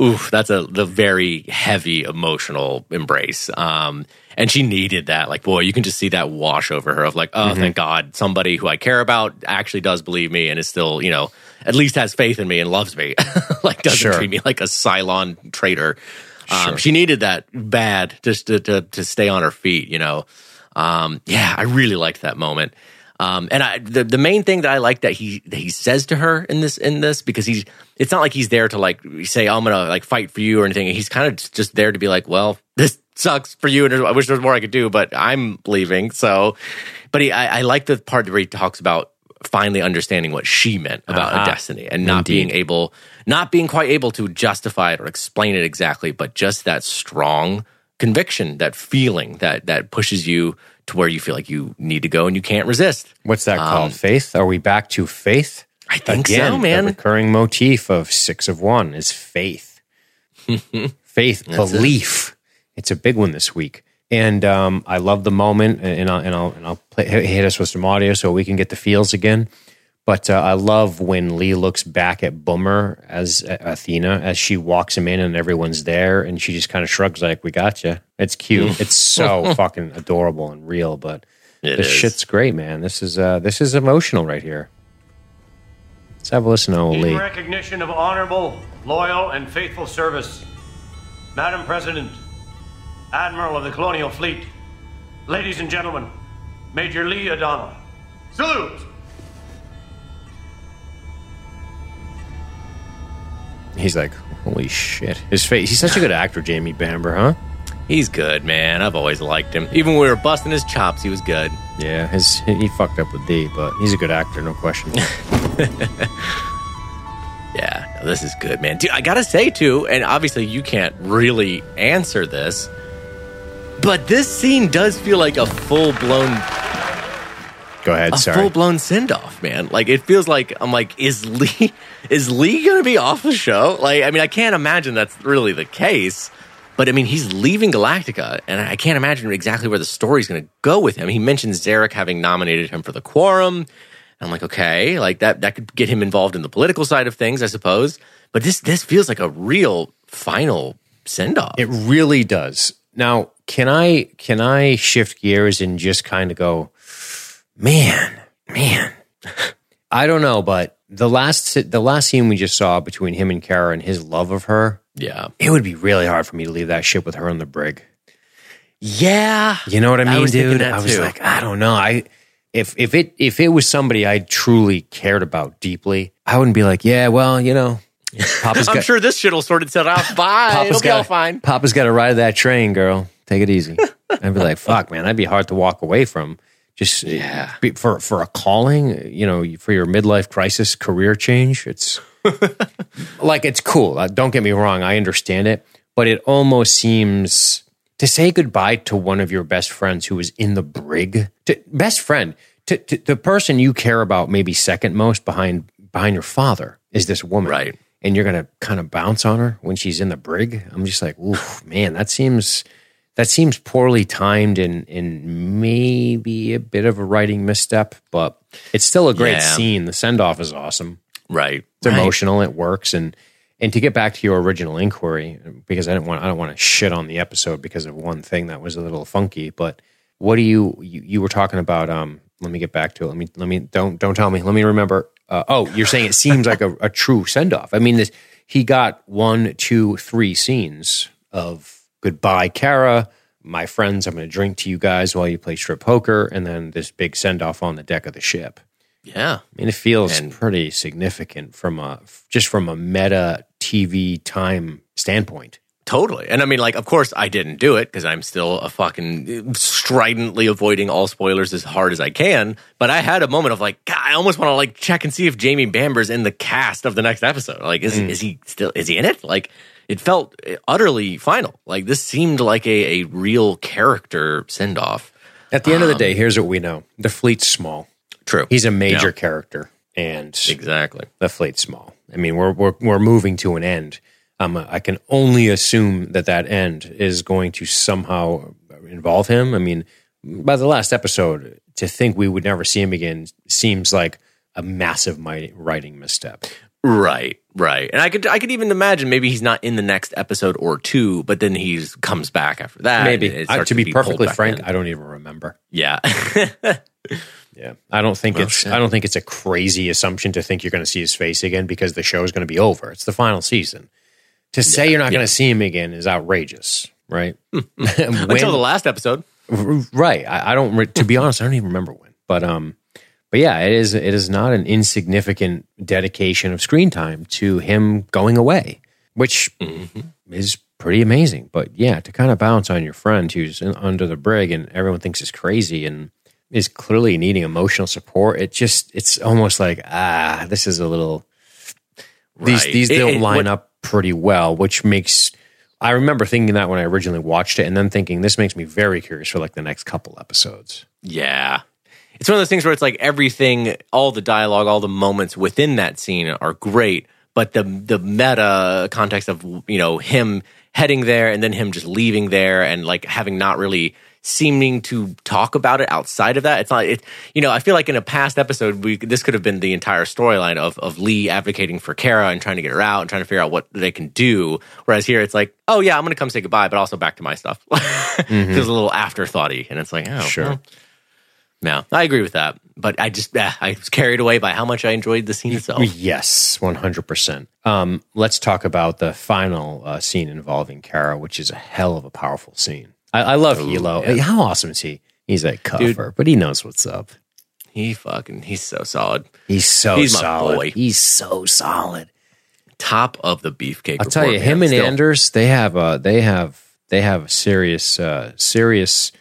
Speaker 4: oof that's a the very heavy emotional embrace um and she needed that like boy you can just see that wash over her of like oh
Speaker 1: Mm-hmm.
Speaker 4: thank god somebody who i care about actually does believe me and is still you know at least has faith in me and loves me like doesn't
Speaker 1: Sure.
Speaker 4: treat me like a cylon traitor um, She needed that bad just to, to to stay on her feet, you know. Um, yeah, I really liked that moment. Um, and I, the the main thing that I like that he that he says to her in this in this because he's it's not like he's there to like say I'm gonna like fight for you or anything. He's kind of just there to be like, well, this sucks for you, and I wish there was more I could do, but I'm leaving. So, but he, I, I like the part where he talks about finally understanding what she meant about
Speaker 1: Uh-huh.
Speaker 4: a destiny and not
Speaker 1: Indeed.
Speaker 4: being able not being quite able to justify it or explain it exactly but just that strong conviction that feeling that that pushes you to where you feel like you need to go and you can't resist
Speaker 1: What's that called? Faith? Are we back to faith?
Speaker 4: i think
Speaker 1: Again,
Speaker 4: so man
Speaker 1: The recurring motif of Six of One is faith. faith, belief. It's a big one this week. And um, I love the moment, and I'll and I'll and I'll play, hit us with some audio so we can get the feels again. But uh, I love when Lee looks back at Boomer as uh, Athena as she walks him in and everyone's there, and she just kind of shrugs like, "We got you." It's cute. it's so fucking adorable and real. But
Speaker 4: It
Speaker 1: this
Speaker 4: is.
Speaker 1: shit's great, man. This is uh, this is emotional right here. Let's have a listen to old
Speaker 6: In
Speaker 1: Lee.
Speaker 6: recognition of honorable, loyal, and faithful service, Madam President, Admiral of the Colonial Fleet, ladies and gentlemen, Major Lee O'Donnell. Salute!
Speaker 1: He's like, "Holy shit!" His face. He's such a good actor, Jamie Bamber, huh?
Speaker 4: he's good man i've always liked him even when we were busting his chops he was good
Speaker 1: Yeah, his he fucked up with Dee, but he's a good actor, no question.
Speaker 4: Yeah, no, this is good, man. Dude, I gotta say too, and obviously you can't really answer this, but this scene does feel like a full blown,
Speaker 1: Go ahead.
Speaker 4: a
Speaker 1: sorry.
Speaker 4: full blown send off, man. Like it feels like I'm like, is Lee, is Lee gonna be off the show? Like, I mean, I can't imagine that's really the case. But I mean, he's leaving Galactica, and I can't imagine exactly where the story's going to go with him. He mentions Zarek having nominated him for the quorum. I'm like, okay, like that that could get him involved in the political side of things, I suppose. But this this feels like a real final send off.
Speaker 1: It really does. Now, can I can I shift gears and just kind of go, man, man. I don't know, but the last the last scene we just saw between him and Kara and his love of her,
Speaker 4: Yeah,
Speaker 1: it would be really hard for me to leave that ship with her on the brig.
Speaker 4: yeah.
Speaker 1: You know what I mean,
Speaker 4: was
Speaker 1: dude? I was
Speaker 4: too.
Speaker 1: like, I don't know. I if if it if it was somebody I truly cared about deeply, I wouldn't be like, yeah, well, you know, Papa's
Speaker 4: I'm
Speaker 1: got
Speaker 4: sure this shit will sort itself out. Bye.
Speaker 1: Papa's
Speaker 4: It'll be all fine.
Speaker 1: Papa's got to ride that train, girl. Take it easy. I'd be like, fuck, man, that'd be hard to walk away from. Just yeah. for for a calling, you know, for your midlife crisis, career change. It's like it's cool. Uh, Don't get me wrong, I understand it, but it almost seems to say goodbye to one of your best friends who is in the brig. To, best friend, to, to the person you care about, maybe second most behind behind your father, is this woman,
Speaker 4: Right.
Speaker 1: And you're gonna kind of bounce on her when she's in the brig. I'm just like, oof, man, that seems that seems poorly timed and and maybe a bit of a writing misstep, but it's still a great
Speaker 4: Yeah.
Speaker 1: scene. The send off is awesome.
Speaker 4: Right.
Speaker 1: It's emotional. It works. And and to get back to your original inquiry, because I didn't want I don't want to shit on the episode because of one thing that was a little funky. But what do you you, you were talking about? Um, let me get back to it. Let me let me don't don't tell me. Let me remember. Uh, oh, you're saying it seems like a, a true send off. I mean, this he got one, two, three scenes of goodbye, Kara. My friends, I'm going to drink to you guys while you play strip poker, and then this big send off on the deck of the ship.
Speaker 4: Yeah.
Speaker 1: I mean, it feels
Speaker 4: And-
Speaker 1: pretty significant from a just from a meta TV time standpoint.
Speaker 4: Totally. And I mean, like, of course, I didn't do it because I'm still a fucking stridently avoiding all spoilers as hard as I can. But I had a moment of like, God, I almost want to like check and see if Jamie Bamber's in the cast of the next episode. Like, is, mm. is he still, is he in it? Like, it felt eh, utterly final. Like, this seemed like a, a real character send off.
Speaker 1: At the end of the um, day, here's what we know: the fleet's small.
Speaker 4: True.
Speaker 1: He's a major
Speaker 4: Yeah.
Speaker 1: character, and
Speaker 4: Exactly.
Speaker 1: the fleet's small. I mean, we're we're we're moving to an end. Um, I can only assume that that end is going to somehow involve him. I mean, by the last episode, to think we would never see him again seems like a massive writing misstep.
Speaker 4: Right, right. And I could I could even imagine maybe he's not in the next episode or two, but then he's comes back after that.
Speaker 1: Maybe I,
Speaker 4: starts
Speaker 1: to be
Speaker 4: pulled
Speaker 1: perfectly frank,
Speaker 4: in.
Speaker 1: I don't even remember.
Speaker 4: yeah.
Speaker 1: Yeah, I don't think
Speaker 4: Well,
Speaker 1: it's
Speaker 4: shit.
Speaker 1: I don't think it's a crazy assumption to think you're going to see his face again because the show is going to be over. It's the final season. To say you're not going to see him again is outrageous, right?
Speaker 4: Until the last episode.
Speaker 1: right. I, I don't. re- To be honest, I don't even remember when. But um, but yeah, it is. It is not an insignificant dedication of screen time to him going away, which is pretty amazing. But yeah, to kind of bounce on your friend who's in, under the brig and everyone thinks is crazy and is clearly needing emotional support. It just. It's almost like ah, this is a little. These these
Speaker 4: It-
Speaker 1: don't
Speaker 4: it-
Speaker 1: line
Speaker 4: what-
Speaker 1: up pretty well, which makes. I remember thinking that when I originally watched it, and then thinking this makes me very curious for like the next couple episodes.
Speaker 4: Yeah. It's one of those things where it's like everything, all the dialogue, all the moments within that scene are great, but the the meta context of you know him heading there and then him just leaving there and like having not really seeming to talk about it outside of that. It's not it. You know, I feel like in a past episode, we this could have been the entire storyline of of Lee advocating for Kara and trying to get her out and trying to figure out what they can do. Whereas here, it's like, oh yeah, I'm going to come say goodbye, but also back to my stuff. Feels a little afterthoughty, and it's like, oh
Speaker 1: Sure.
Speaker 4: well, I agree with that. But I just eh, I was carried away by how much I enjoyed the scene itself.
Speaker 1: Yes, one hundred percent. Um, let's talk about the final uh, scene involving Kara, which is a hell of a powerful scene. I, I love Helo.
Speaker 4: yeah.
Speaker 1: How awesome is he? He's a cover, but he knows what's up.
Speaker 4: He fucking he's so solid.
Speaker 1: He's so
Speaker 4: He's my
Speaker 1: solid.
Speaker 4: boy.
Speaker 1: He's so solid.
Speaker 4: Top of the beefcake.
Speaker 1: I'll tell you,
Speaker 4: report,
Speaker 1: him
Speaker 4: man.
Speaker 1: and
Speaker 4: Still.
Speaker 1: Anders, they have a they have they have a serious uh serious.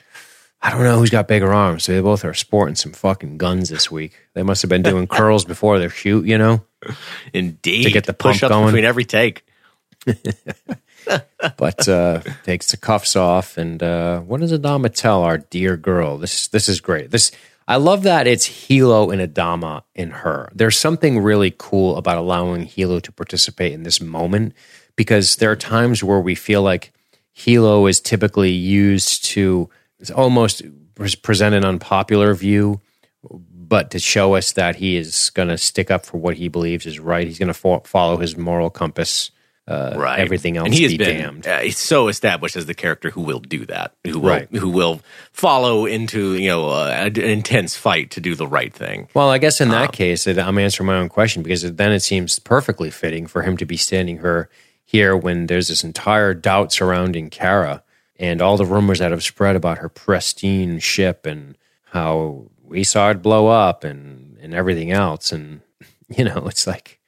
Speaker 1: I don't know who's got bigger arms. They both are sporting some fucking guns this week. They must have been doing curls before their shoot, you know.
Speaker 4: indeed
Speaker 1: to get the pump
Speaker 4: push ups
Speaker 1: going.
Speaker 4: between every take.
Speaker 1: but uh, takes the cuffs off. And uh, what does Adama tell our dear girl? This this is great. This I love that it's Helo and Adama in her. There's something really cool about allowing Helo to participate in this moment because there are times where we feel like Helo is typically used to it's almost present an unpopular view but to show us that he is going to stick up for what he believes is right. He's going to fo- follow his moral compass. Uh,
Speaker 4: Right.
Speaker 1: Everything else
Speaker 4: and he has
Speaker 1: be
Speaker 4: been
Speaker 1: damned.
Speaker 4: uh, he's so established as the character who will do that, who will
Speaker 1: Right.
Speaker 4: who will follow into you know uh, an intense fight to do the right thing.
Speaker 1: Well, I guess in
Speaker 4: Um,
Speaker 1: that case, I'm answering my own question because then it seems perfectly fitting for him to be standing her here when there's this entire doubt surrounding Kara and all the rumors that have spread about her pristine ship and how we saw it blow up and and everything else. And you know, it's like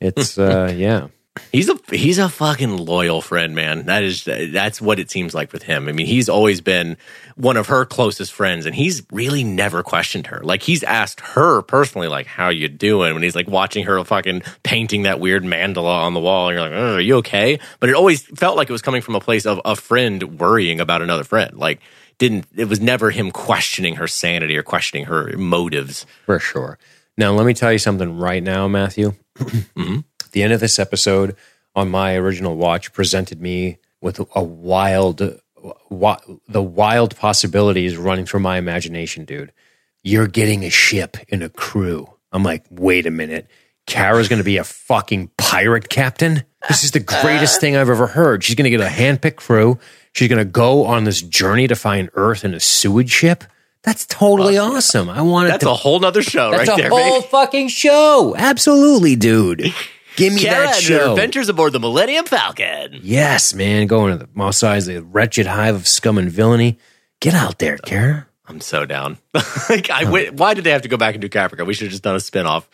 Speaker 1: it's uh yeah.
Speaker 4: He's a he's a fucking loyal friend, man. That is that's what it seems like with him. I mean, he's always been one of her closest friends, and he's really never questioned her. Like he's asked her personally, like, "How you doing?" When he's like watching her fucking painting that weird mandala on the wall, and you're like, oh, "Are you okay?" But it always felt like it was coming from a place of a friend worrying about another friend. Like, didn't it was never him questioning her sanity or questioning her motives.
Speaker 1: For sure. Now, let me tell you something right now, Matthew. Mm-hmm. The end of this episode on my original watch presented me with a wild, wa- the wild possibilities running through my imagination, dude. You're getting a ship and a crew. I'm like, wait a minute. Kara's going to be a fucking pirate captain. This is the greatest thing I've ever heard. She's going to get a handpicked crew. She's going to go on this journey to find Earth in a sewage ship. That's totally awesome. I want it
Speaker 4: That's
Speaker 1: to
Speaker 4: a whole nother show right there.
Speaker 1: That's a whole
Speaker 4: baby.
Speaker 1: fucking show. Absolutely, dude. Give me
Speaker 4: Kara
Speaker 1: that
Speaker 4: and
Speaker 1: show.
Speaker 4: adventures aboard the Millennium Falcon.
Speaker 1: Yes, man. Going to the Mos Eisley, the wretched hive of scum and villainy. Get out there, Kara.
Speaker 4: I'm so down. like, I why did they have to go back and do Caprica? We should have just done a spinoff.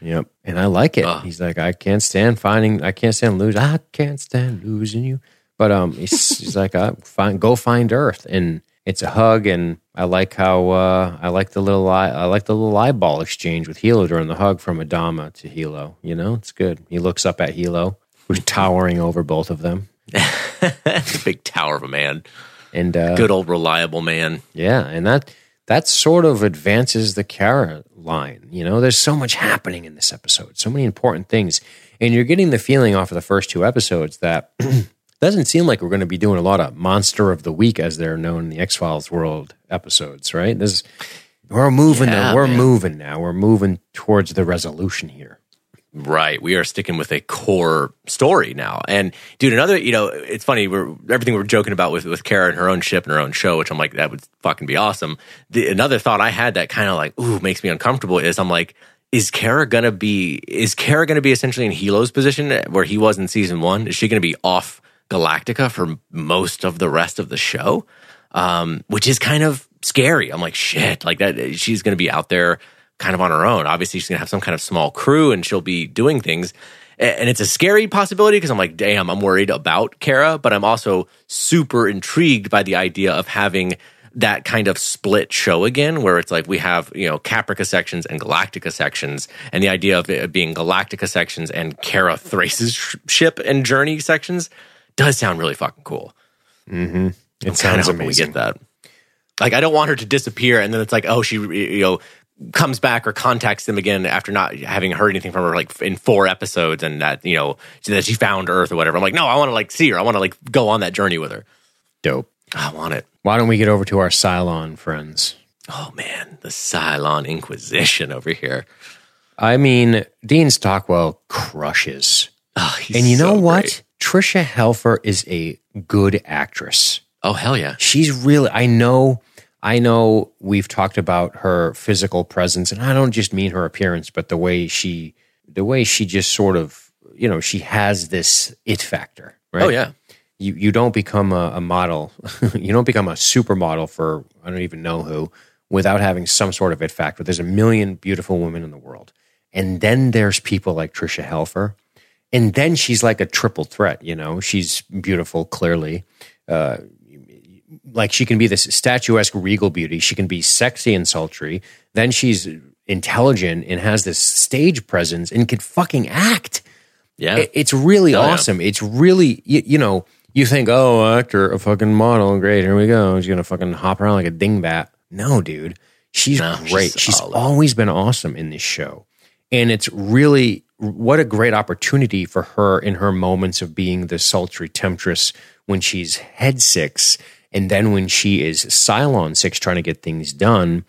Speaker 1: Yep. And I like it.
Speaker 4: Ah.
Speaker 1: He's like, I can't stand finding, I can't stand losing, I can't stand losing you. But um, he's, he's like, I find, go find Earth, and it's a hug. And I like how uh, I like the little eye, I like the little eyeball exchange with Helo during the hug from Adama to Helo. You know, it's good. He looks up at Helo, who's towering over both of them,
Speaker 4: a big tower of a man.
Speaker 1: and uh,
Speaker 4: Good old reliable man.
Speaker 1: Yeah, and that that sort of advances the Kara line. You know, there's so much happening in this episode, so many important things, and you're getting the feeling off of the first two episodes that doesn't seem like we're going to be doing a lot of monster of the week as they're known in the X Files world episodes, right? This we're moving.
Speaker 4: Yeah,
Speaker 1: we're
Speaker 4: man.
Speaker 1: moving now. We're moving towards the resolution here.
Speaker 4: Right. We are sticking with a core story now. And dude, another, you know, it's funny, we're everything we're joking about with with Kara and her own ship and her own show, which I'm like, that would fucking be awesome. The, another thought I had that kind of like, ooh, makes me uncomfortable is I'm like, is Kara gonna be is Kara gonna be essentially in Helo's position where he was in season one? Is she gonna be off Galactica for most of the rest of the show? Um, which is kind of scary. I'm like, shit, like that she's gonna be out there kind of on her own. Obviously, she's gonna have some kind of small crew and she'll be doing things. And it's a scary possibility because I'm like, damn, I'm worried about Kara, but I'm also super intrigued by the idea of having that kind of split show again, where it's like we have, you know, Caprica sections and Galactica sections, and the idea of it being Galactica sections and Kara Thrace's sh- ship and journey sections does sound really fucking cool. Mm-hmm.
Speaker 1: It
Speaker 4: I'm
Speaker 1: sounds
Speaker 4: hoping we get that. Like, I don't want her to disappear, and then it's like, oh, she you know comes back or contacts them again after not having heard anything from her like in four episodes, and that you know that she found Earth or whatever. I'm like, no, I want to like see her. I want to like go on that journey with her.
Speaker 1: Dope.
Speaker 4: I want it.
Speaker 1: Why don't we get over to our Cylon friends?
Speaker 4: Oh man, the Cylon Inquisition over here.
Speaker 1: I mean, Dean Stockwell crushes.
Speaker 4: Oh,
Speaker 1: And you know what?
Speaker 4: great.
Speaker 1: Tricia Helfer is a good actress.
Speaker 4: Oh hell yeah.
Speaker 1: She's really I know I know we've talked about her physical presence and I don't just mean her appearance but the way she the way she just sort of you know she has this it factor, right?
Speaker 4: Oh yeah.
Speaker 1: You you don't become a, a model. you don't become a supermodel for I don't even know who without having some sort of it factor. There's a million beautiful women in the world. And then there's people like Tricia Helfer. And then she's like a triple threat, you know. She's beautiful, clearly. Uh, like she can be this statuesque regal beauty. She can be sexy and sultry. Then she's intelligent and has this stage presence and can fucking act.
Speaker 4: Yeah.
Speaker 1: It- It's really
Speaker 4: Oh, yeah.
Speaker 1: awesome. It's really you, you know you think oh actor a fucking model great here we go she's gonna fucking hop around like a dingbat. No, dude, she's
Speaker 4: No,
Speaker 1: great.
Speaker 4: she's
Speaker 1: She's, always been awesome in this show, and it's really what a great opportunity for her in her moments of being the sultry temptress when she's head six, and then when she is Cylon six trying to get things done.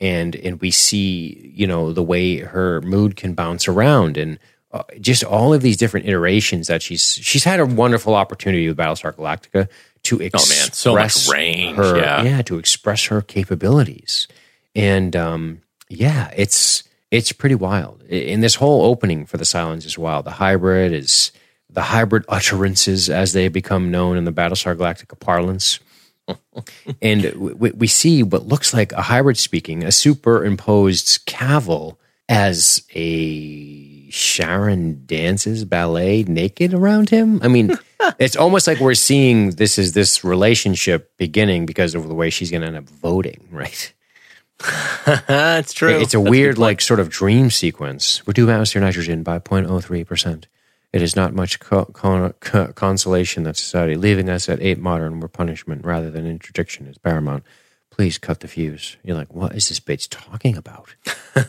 Speaker 1: And and we see you know the way her mood can bounce around and uh, just all of these different iterations that she's she's had a wonderful opportunity with Battlestar Galactica to express
Speaker 4: Oh, man, so much range,
Speaker 1: her
Speaker 4: yeah.
Speaker 1: to express her capabilities. And um yeah it's it's pretty wild and this whole opening for the Cylons is wild the hybrid is the hybrid utterances as they become known in the Battlestar Galactica parlance and we, we see what looks like a hybrid speaking, a superimposed cavil as a Sharon dances ballet naked around him. I mean, it's almost like we're seeing this is this relationship beginning because of the way she's going to end up voting, right?
Speaker 4: That's true.
Speaker 1: It's a
Speaker 4: That's
Speaker 1: weird, like, sort of dream sequence. Reduce atmosphere nitrogen by 0.03%. It is not much co- con- co- consolation that society, leaving us at eight modern where punishment rather than interdiction is paramount. Please cut the fuse. You're like, what is this bitch talking about?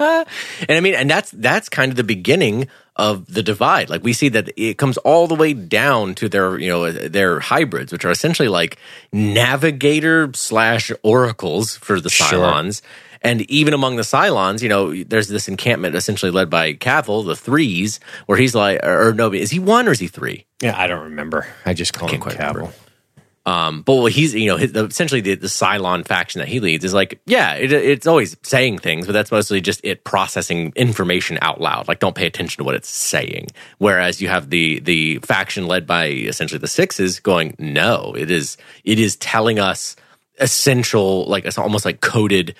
Speaker 4: And I mean, and that's that's kind of the beginning of the divide. Like we see that it comes all the way down to their, you know, their hybrids, which are essentially like navigator slash oracles for the
Speaker 1: Sure.
Speaker 4: Cylons. And even among the Cylons, you know, there's this encampment essentially led by Cavill, the threes, where he's like, or, or no, is he one or is he three?
Speaker 1: Yeah, I don't remember. I just call him
Speaker 4: quite
Speaker 1: Cavill.
Speaker 4: remember. Um, but he's, you know, his, essentially the, the Cylon faction that he leads is like, yeah, it, it's always saying things, but that's mostly just it processing information out loud. Like, don't pay attention to what it's saying. Whereas you have the the faction led by essentially the Sixes going, no, it is it is telling us essential, like it's almost like coded,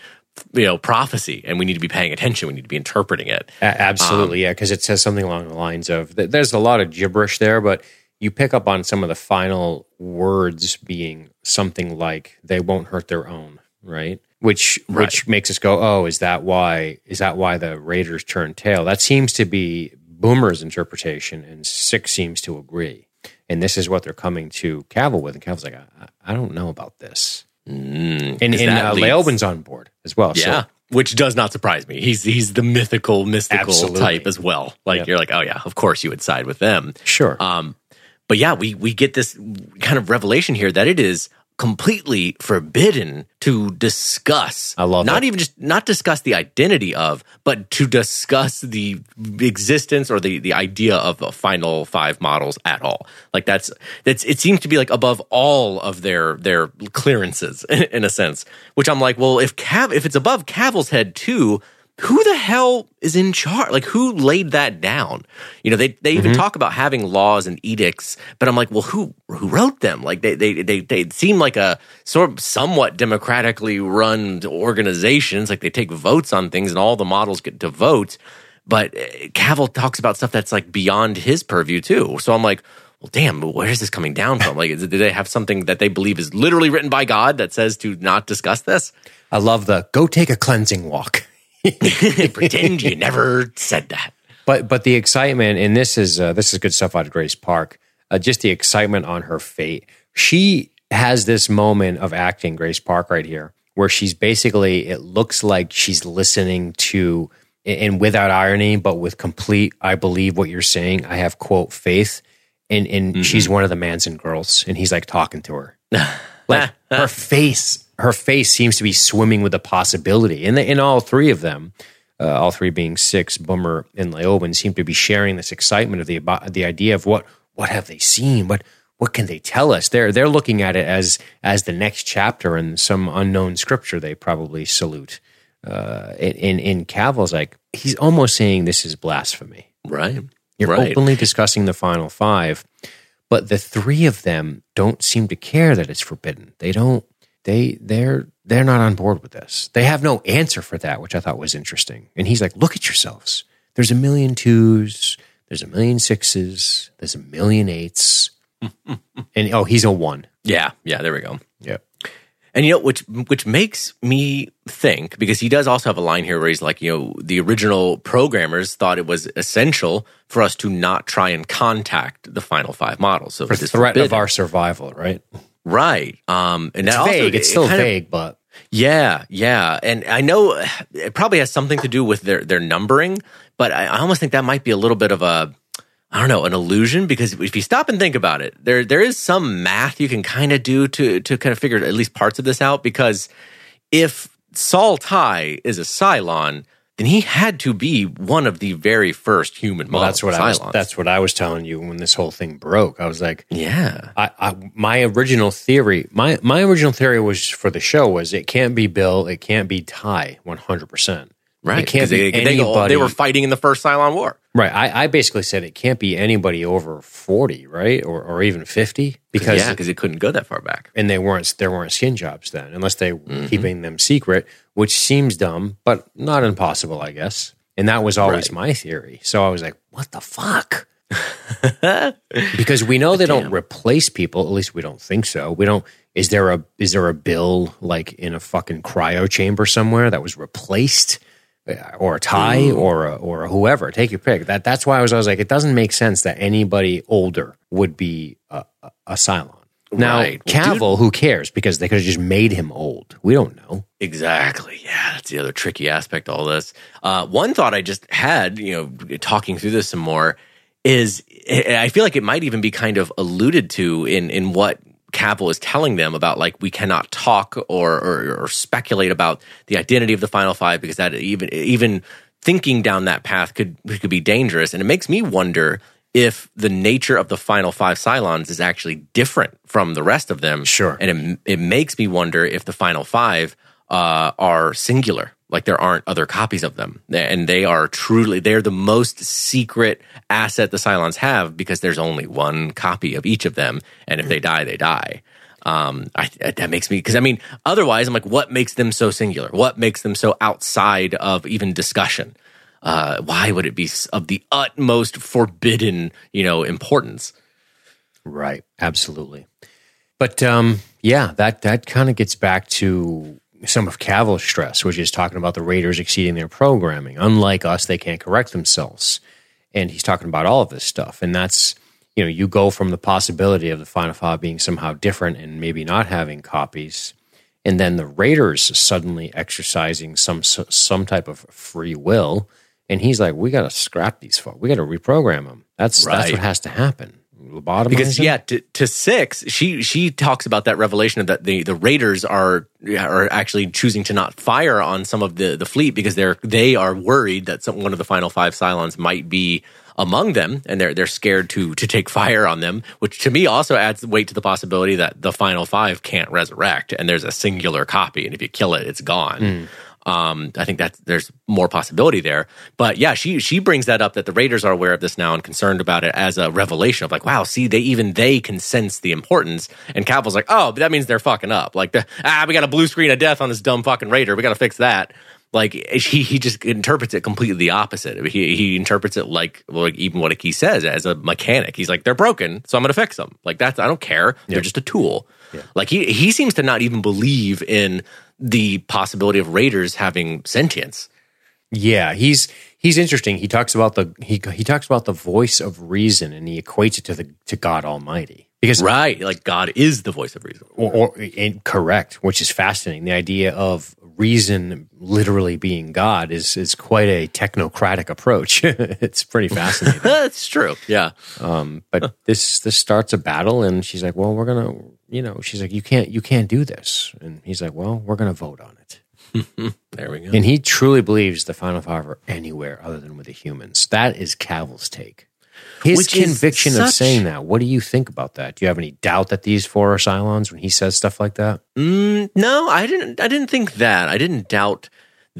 Speaker 4: you know, prophecy, and we need to be paying attention. We need to be interpreting it.
Speaker 1: Absolutely, yeah, because it says something along the lines of there's a lot of gibberish there, but you pick up on some of the final words being something like "they won't hurt their own," right? Which which makes us go, "Oh, is that why? Is that why the Raiders turned tail?" That seems to be Boomer's interpretation, and Six seems to agree. And this is what they're coming to Cavill with, and Cavill's like, "I, I don't know about this." and and uh, on board as well.
Speaker 4: Yeah.
Speaker 1: So
Speaker 4: which does not surprise me. He's he's the mythical, mystical
Speaker 1: Absolutely.
Speaker 4: type as well. Like
Speaker 1: Yep.
Speaker 4: you're like, oh yeah, of course you would side with them.
Speaker 1: sure,
Speaker 4: Um, but yeah, we we get this kind of revelation here that it is completely forbidden to discuss.
Speaker 1: I love
Speaker 4: not
Speaker 1: it.
Speaker 4: even just not discuss the identity of, but to discuss the existence or the the idea of a final five models at all. Like that's that's it seems to be like above all of their their clearances in, in a sense. Which I'm like, well, if Cav if it's above Cavill's head too. Who the hell is in charge? Like, who laid that down? You know, they they even talk about having laws and edicts, but I'm like, well, who who wrote them? Like, they they they they seem like a sort of somewhat democratically run organizations. Like, they take votes on things, and all the models get to vote. But uh, Cavill talks about stuff that's like beyond his purview too. So I'm like, well, damn, where is this coming down from? Like, do they have something that they believe is literally written by God that says to not discuss this?
Speaker 1: I love the go take a cleansing walk.
Speaker 4: Pretend you never said that.
Speaker 1: But but the excitement, and this is uh, this is good stuff out of Grace Park. Uh, just the excitement on her fate. She has this moment of acting, Grace Park, right here, where she's basically. It looks like she's listening to, and without irony, but with complete. I believe what you're saying. I have quote faith, and and she's one of the Manson girls, and he's like talking to her. like her face her face seems to be swimming with the possibility and in all three of them uh, all three being six boomer and leoben seem to be sharing this excitement of the about the idea of what what have they seen what what can they tell us they're they're looking at it as as the next chapter in some unknown scripture they probably salute uh in in cavill's like he's almost saying this is blasphemy
Speaker 4: Right.
Speaker 1: you're
Speaker 4: right.
Speaker 1: openly discussing the final five, but the three of them don't seem to care that it's forbidden. They don't. They they're they're not on board with this. They have no answer for that, which I thought was interesting. And he's like, "Look at yourselves. There's a million twos. There's a million sixes. There's a million eights. and oh, he's a one.
Speaker 4: Yeah. Yeah. There we go.
Speaker 1: Yeah.
Speaker 4: And you know, which which makes me think because he does also have a line here where he's like, you know, the original programmers thought it was essential for us to not try and contact the final five models. So
Speaker 1: For threat of our survival, right?
Speaker 4: Right. Um, and
Speaker 1: It's
Speaker 4: that also-
Speaker 1: vague. it's
Speaker 4: it
Speaker 1: still
Speaker 4: of-
Speaker 1: vague, but
Speaker 4: Yeah, yeah, and I know it probably has something to do with their their numbering, but I, I almost think that might be a little bit of a I don't know an illusion because if you stop and think about it, there there is some math you can kind of do to to kind of figure at least parts of this out because if Saul Tigh is a Cylon, then he had to be one of the very first human
Speaker 1: well,
Speaker 4: models.
Speaker 1: that's what I was. That's what I was telling you when this whole thing broke. I was like,
Speaker 4: yeah,
Speaker 1: I, I my original theory my my original theory was for the show was it can't be Bill it can't be Tigh one hundred percent
Speaker 4: right.
Speaker 1: it can't be
Speaker 4: they,
Speaker 1: anybody
Speaker 4: they were fighting in the first Cylon War.
Speaker 1: right I, I basically said it can't be anybody over forty right or or even fifty because
Speaker 4: yeah, because it couldn't go that far back.
Speaker 1: and they weren't there weren't skin jobs then unless they were
Speaker 4: Mm-hmm.
Speaker 1: keeping them secret which seems dumb but not impossible I guess and that was always
Speaker 4: Right.
Speaker 1: my theory so I was like what the fuck because we know they don't replace people. At least we don't think so. We don't. Is there a is there a bill like in a fucking cryo chamber somewhere that was replaced, Uh, or a Tigh, or a, or a whoever? Take your pick. That that's why I was I was like, it doesn't make sense that anybody older would be a, a, a Cylon. Now
Speaker 4: Right. Well, dude-
Speaker 1: Cavill, who cares? Because they could have just made him old. We don't know.
Speaker 4: Exactly. Yeah, that's the other tricky aspect of all this. Uh, one thought I just had, you know, talking through this some more, is I feel like it might even be kind of alluded to in in what Cavill is telling them about like we cannot talk or, or or speculate about the identity of the final five because that even even thinking down that path could could be dangerous. And it makes me wonder if the nature of the final five Cylons is actually different from the rest of them.
Speaker 1: Sure.
Speaker 4: And it, it makes me wonder if the final five uh, are singular, like there aren't other copies of them. And they are truly, they're the most secret asset the Cylons have because there's only one copy of each of them. And if they die, they die. Um, I, that makes me, because I mean, otherwise, I'm like, what makes them so singular? What makes them so outside of even discussion? Uh, why would it be of the utmost forbidden, you know, importance?
Speaker 1: Right. Absolutely. But um, yeah, that that kind of gets back to some of Cavill's stress, which is talking about the Raiders exceeding their programming. Unlike us, they can't correct themselves. And he's talking about all of this stuff. And that's, you know, you go from the possibility of the Final Five being somehow different and maybe not having copies, and then the Raiders suddenly exercising some some type of free will. And he's like, we got to scrap these folks. We got to reprogram them. That's that's what has to happen. Lobotomize
Speaker 4: because
Speaker 1: them?
Speaker 4: yeah to, to six she she talks about that revelation of that the the raiders are are actually choosing to not fire on some of the the fleet because they're they are worried that some one of the final five cylons might be among them and they're they're scared to to take fire on them which to me also adds weight to the possibility that the final five can't resurrect and there's a singular copy and if you kill it it's gone hmm. Um, I think that there's more possibility there. But yeah, she she brings that up that the Raiders are aware of this now and concerned about it as a revelation of like, wow, see, they even they can sense the importance. And Cavill's like, oh, but that means they're fucking up. Like, the, ah, we got a blue screen of death on this dumb fucking Raider. We got to fix that. Like he he just interprets it completely the opposite. He he interprets it like like even what he says as a mechanic. He's like, they're broken, so I'm going to fix them. Like that's I don't care. They're just a tool. Like he he seems to not even believe in the possibility of raiders having sentience.
Speaker 1: Yeah, he's he's interesting. He talks about the he he talks about the voice of reason, and he equates it to the to God Almighty because
Speaker 4: Right, like God is the voice of reason.
Speaker 1: or, or correct, which is fascinating. The idea of reason literally being God is is quite a technocratic approach. it's pretty fascinating.
Speaker 4: That's true. Yeah.
Speaker 1: Um, but this this starts a battle, and she's like, "Well, we're gonna, you know," she's like, "You can't you can't do this," and he's like, "Well, we're gonna vote on it."
Speaker 4: There we go.
Speaker 1: And he truly believes the final five are anywhere other than with the humans. That is Cavill's take. His
Speaker 4: Which
Speaker 1: conviction of saying that. What do you think about that? Do you have any doubt that these four are Cylons when he says stuff like that?
Speaker 4: Mm, no, I didn't. I didn't think that. I didn't doubt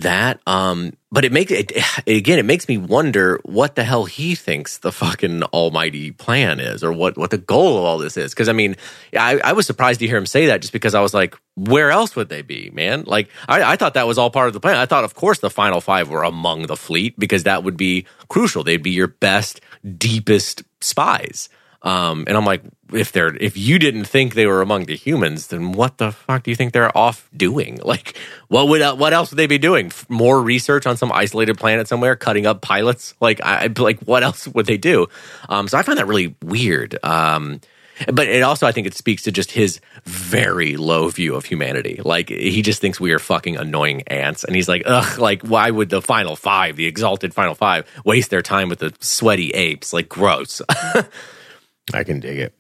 Speaker 4: that. Um, but it makes it again. It makes me wonder what the hell he thinks the fucking almighty plan is, or what what the goal of all this is. Because I mean, I, I was surprised to hear him say that, just because I was like, where else would they be, man? Like, I, I thought that was all part of the plan. I thought, of course, the final five were among the fleet because that would be crucial. They'd be your best, deepest spies. Um, and I'm like, if they're if you didn't think they were among the humans, then what the fuck do you think they're off doing? Like, what would what else would they be doing? More research on some isolated planet somewhere, cutting up pilots? Like, I like, what else would they do? Um, so I find that really weird. Um, but it also, I think, it speaks to just his very low view of humanity. Like, he just thinks we are fucking annoying ants, and he's like, ugh, like, why would the final five, the exalted final five, waste their time with the sweaty apes? Like, gross.
Speaker 1: I can dig it.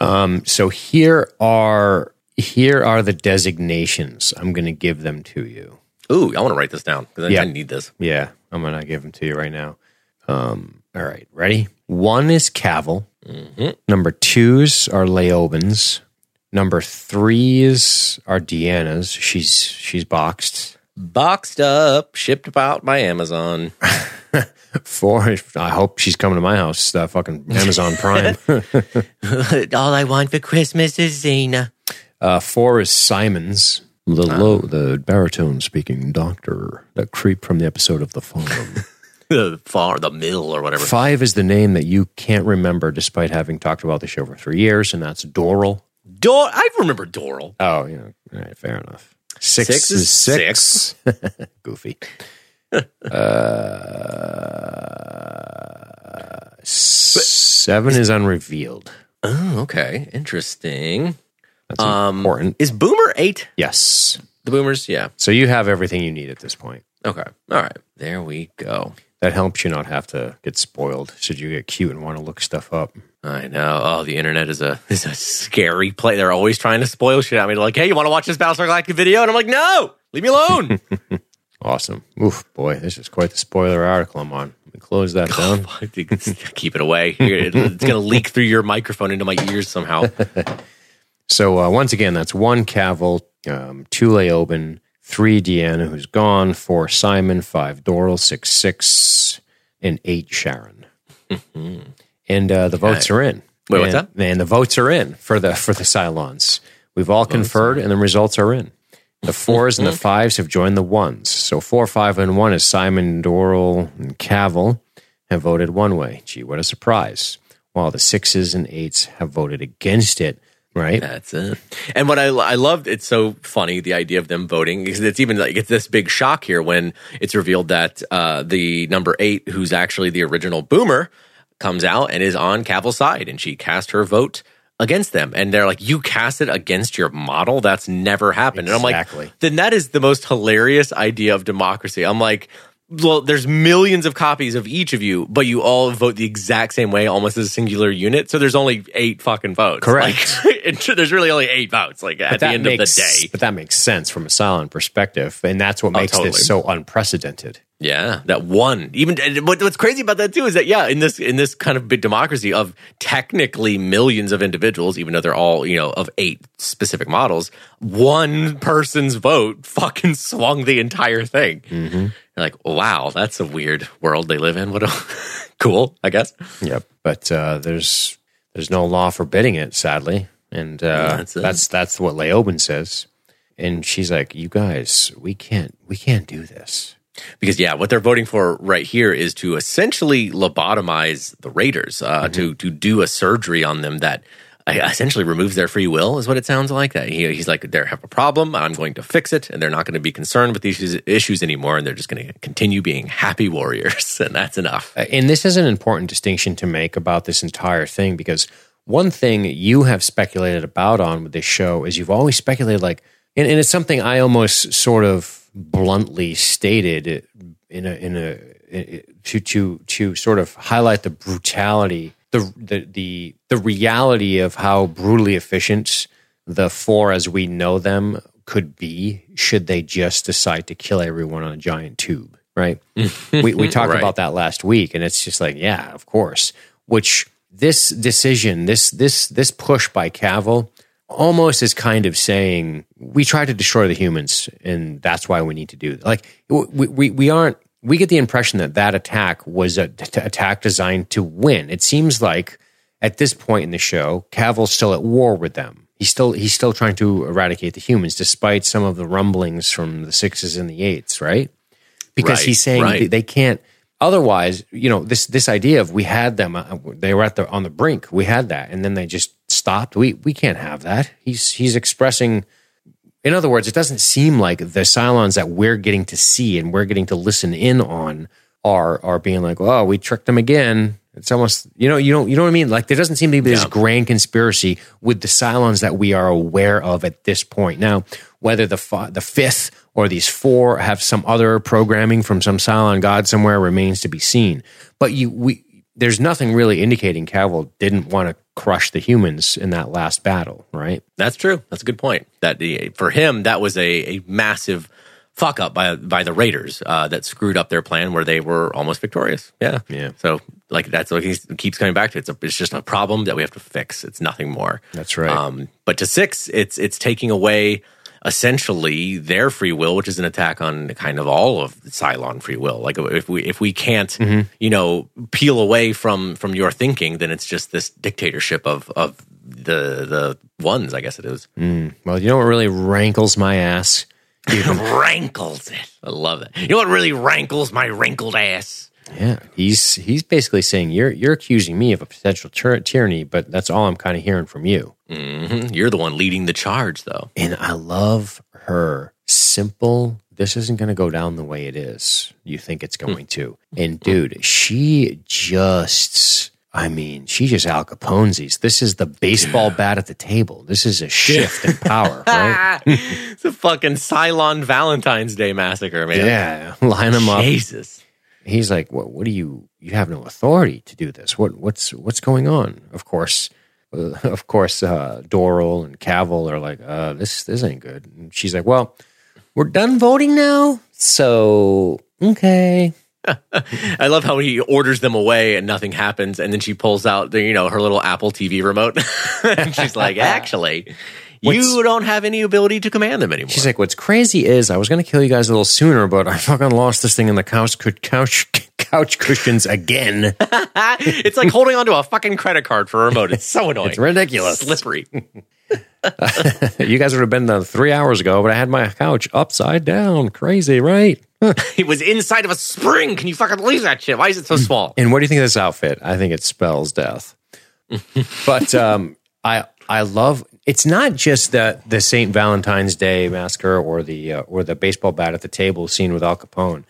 Speaker 1: Um, so here are here are the designations. I'm going to give them to you.
Speaker 4: Ooh, I want to write this down because
Speaker 1: Yeah.
Speaker 4: I need this.
Speaker 1: Yeah, I'm going to give them to you right now. Um, all right, ready? One is Cavill. Number twos are Leobens. Number threes are D'Anna's. She's she's boxed.
Speaker 4: Boxed up, shipped about by Amazon.
Speaker 1: Four. I hope she's coming to my house. Uh, fucking Amazon Prime.
Speaker 4: All I want for Christmas is Xena.
Speaker 1: Uh, four is Simon's. The low, the baritone speaking doctor, that creep from the episode of The Farm.
Speaker 4: The far, the mill, or whatever.
Speaker 1: Five is the name that you can't remember despite having talked about the show for three years, and that's Doral.
Speaker 4: Dor- I remember Doral.
Speaker 1: Oh, yeah. All right, fair enough. Six,
Speaker 4: Six
Speaker 1: is
Speaker 4: is
Speaker 1: six. Goofy. Uh, seven is unrevealed.
Speaker 4: Oh, okay, interesting.
Speaker 1: That's
Speaker 4: Um,
Speaker 1: important.
Speaker 4: Is Boomer eight?
Speaker 1: Yes.
Speaker 4: The Boomers, yeah.
Speaker 1: So you have everything you need at this point.
Speaker 4: Okay, all right. There we go.
Speaker 1: That helps you not have to get spoiled should you get cute and want to look stuff up.
Speaker 4: I know. Oh, the internet is a is a scary place. They're always trying to spoil shit at me. They're like, "Hey, you want to watch this Battlestar Galactica video?" And I'm like, "No, leave me alone."
Speaker 1: Awesome. Oof, boy, this is quite the spoiler article I'm on. Let me close that down.
Speaker 4: Keep it away. It's going to leak through your microphone into my ears somehow.
Speaker 1: So uh, once again, that's one Cavill, um, two Leoben, three D'Anna, who's gone, four Simon, five Doral, six six, and eight Sharon. and uh, the votes are in.
Speaker 4: Wait, what's
Speaker 1: and,
Speaker 4: that?
Speaker 1: And the votes are in for the for the Cylons. We've all conferred, and the results are in. The fours and the fives have joined the ones. So four, five, and one is Simon, Doral, and Cavill have voted one way. Gee, what a surprise! While the sixes and eights have voted against it. Right?
Speaker 4: That's it. And what I I loved, it's so funny the idea of them voting because it's even like it's this big shock here when it's revealed that uh, the number eight, who's actually the original Boomer, comes out and is on Cavill's side, and she cast her vote against them. And they're like, "You cast it against your model? That's never happened." And I'm like, "Then that is the most hilarious idea of democracy." I'm like. Well, there's millions of copies of each of you, but you all vote the exact same way, almost as a singular unit. So there's only eight fucking votes.
Speaker 1: Correct.
Speaker 4: Like, there's really only eight votes. Like at the end
Speaker 1: makes,
Speaker 4: of the day.
Speaker 1: But that makes sense from a Cylon perspective, and that's what oh, makes
Speaker 4: Oh, totally.
Speaker 1: this so unprecedented.
Speaker 4: Yeah, that one. Even what, what's crazy about that too is that yeah, in this in this kind of big democracy of technically millions of individuals, even though they're all you know of eight specific models, one person's vote fucking swung the entire thing.
Speaker 1: Mm-hmm.
Speaker 4: You're like, wow, that's a weird world they live in. What a cool, I guess.
Speaker 1: Yep. But uh, there's there's no law forbidding it, sadly, and uh,
Speaker 4: That's
Speaker 1: that's
Speaker 4: it.
Speaker 1: that's, what Leoben says. And she's like, "You guys, we can't we can't do this."
Speaker 4: Because yeah, what they're voting for right here is to essentially lobotomize the Raiders, uh, to to do a surgery on them that uh, essentially removes their free will, is what it sounds like. That he, he's like, they have a problem, I'm going to fix it, and they're not going to be concerned with these issues- anymore, and they're just going to continue being happy warriors, and that's enough.
Speaker 1: And this is an important distinction to make about this entire thing because one thing you have speculated about on with this show is you've always speculated like, and, and it's something I almost sort of bluntly stated in a in a to to to sort of highlight the brutality, the the the the reality of how brutally efficient the four as we know them could be should they just decide to kill everyone on a giant tube, right? we we talked
Speaker 4: Right.
Speaker 1: about that last week, and it's just like, yeah, of course. Which this decision, this this this push by Cavill, almost as kind of saying we try to destroy the humans, and that's why we need to do it. Like we we, we aren't. We get the impression that that attack was a t- attack designed to win. It seems like at this point in the show, Cavill's still at war with them. He's still he's still trying to eradicate the humans, despite some of the rumblings from the sixes and the eights, right? Because
Speaker 4: Right,
Speaker 1: he's saying
Speaker 4: right.
Speaker 1: they- can't. Otherwise, you know this this idea of we had them, uh, they were at the on the brink. We had that, and then they just stopped. We we can't have that. He's he's expressing. In other words, it doesn't seem like the Cylons that we're getting to see and we're getting to listen in on are are being like, "Oh, we tricked them again." It's almost you know you don't you know what I mean. Like there doesn't seem to be this grand conspiracy with the Cylons that we are aware of at this point. Now, whether the fi- the fifth or these four have some other programming from some Cylon god somewhere remains to be seen. But you we there's nothing really indicating Cavill didn't want to crush the humans in that last battle, right?
Speaker 4: That's true. That's a good point. That the, for him, that was a, a massive fuck up by by the Raiders uh, that screwed up their plan where they were almost victorious. Yeah,
Speaker 1: Yeah.
Speaker 4: So like that's what he keeps coming back to. It's a, it's just a problem that we have to fix. It's nothing more.
Speaker 1: That's right.
Speaker 4: Um, but to six, it's it's taking away essentially their free will, which is an attack on kind of all of Cylon free will. Like if we if we can't,
Speaker 1: Mm-hmm.
Speaker 4: you know, peel away from from your thinking, then it's just this dictatorship of of the the ones. I guess it is. Mm.
Speaker 1: Well, you know what really rankles my ass?
Speaker 4: rankles it. I love it. You know what really rankles my wrinkled ass?
Speaker 1: Yeah, he's he's basically saying you're you're accusing me of a potential tyr- tyranny, but that's all I'm kind of hearing from you.
Speaker 4: hmm You're the one leading the charge, though.
Speaker 1: And I love her simple. This isn't going to go down the way it is. You think it's going to. And dude, she just. I mean, she just Al Capone's. This is the baseball bat at the table. This is a shift in power, right?
Speaker 4: it's a fucking Cylon Valentine's Day massacre, man.
Speaker 1: Yeah, line them up.
Speaker 4: Jesus.
Speaker 1: He's like, "What? What do you? You have no authority to do this. What? What's what's going on?" Of course, uh, of course, uh, Doral and Cavill are like, uh, "This this ain't good." And she's like, "Well, we're done voting now, so okay."
Speaker 4: I love how he orders them away and nothing happens, and then she pulls out the you know her little Apple TV remote, and she's like, "Actually,
Speaker 1: What's-
Speaker 4: you don't have any ability to command them anymore."
Speaker 1: She's like, "What's crazy is I was going to kill you guys a little sooner, but I fucking lost this thing in the couch couch couch cushions again.
Speaker 4: it's like holding onto a fucking credit card for a remote. It's so annoying.
Speaker 1: It's ridiculous.
Speaker 4: slippery.
Speaker 1: you guys would have been there three hours ago, but I had my couch upside down. Crazy, right?"
Speaker 4: it was inside of a spring. Can you fucking believe that shit? Why is it so small?
Speaker 1: And what do you think of this outfit? I think it spells death. but um, I I love it's not just the the Saint Valentine's Day massacre or the uh, or the baseball bat at the table scene with Al Capone,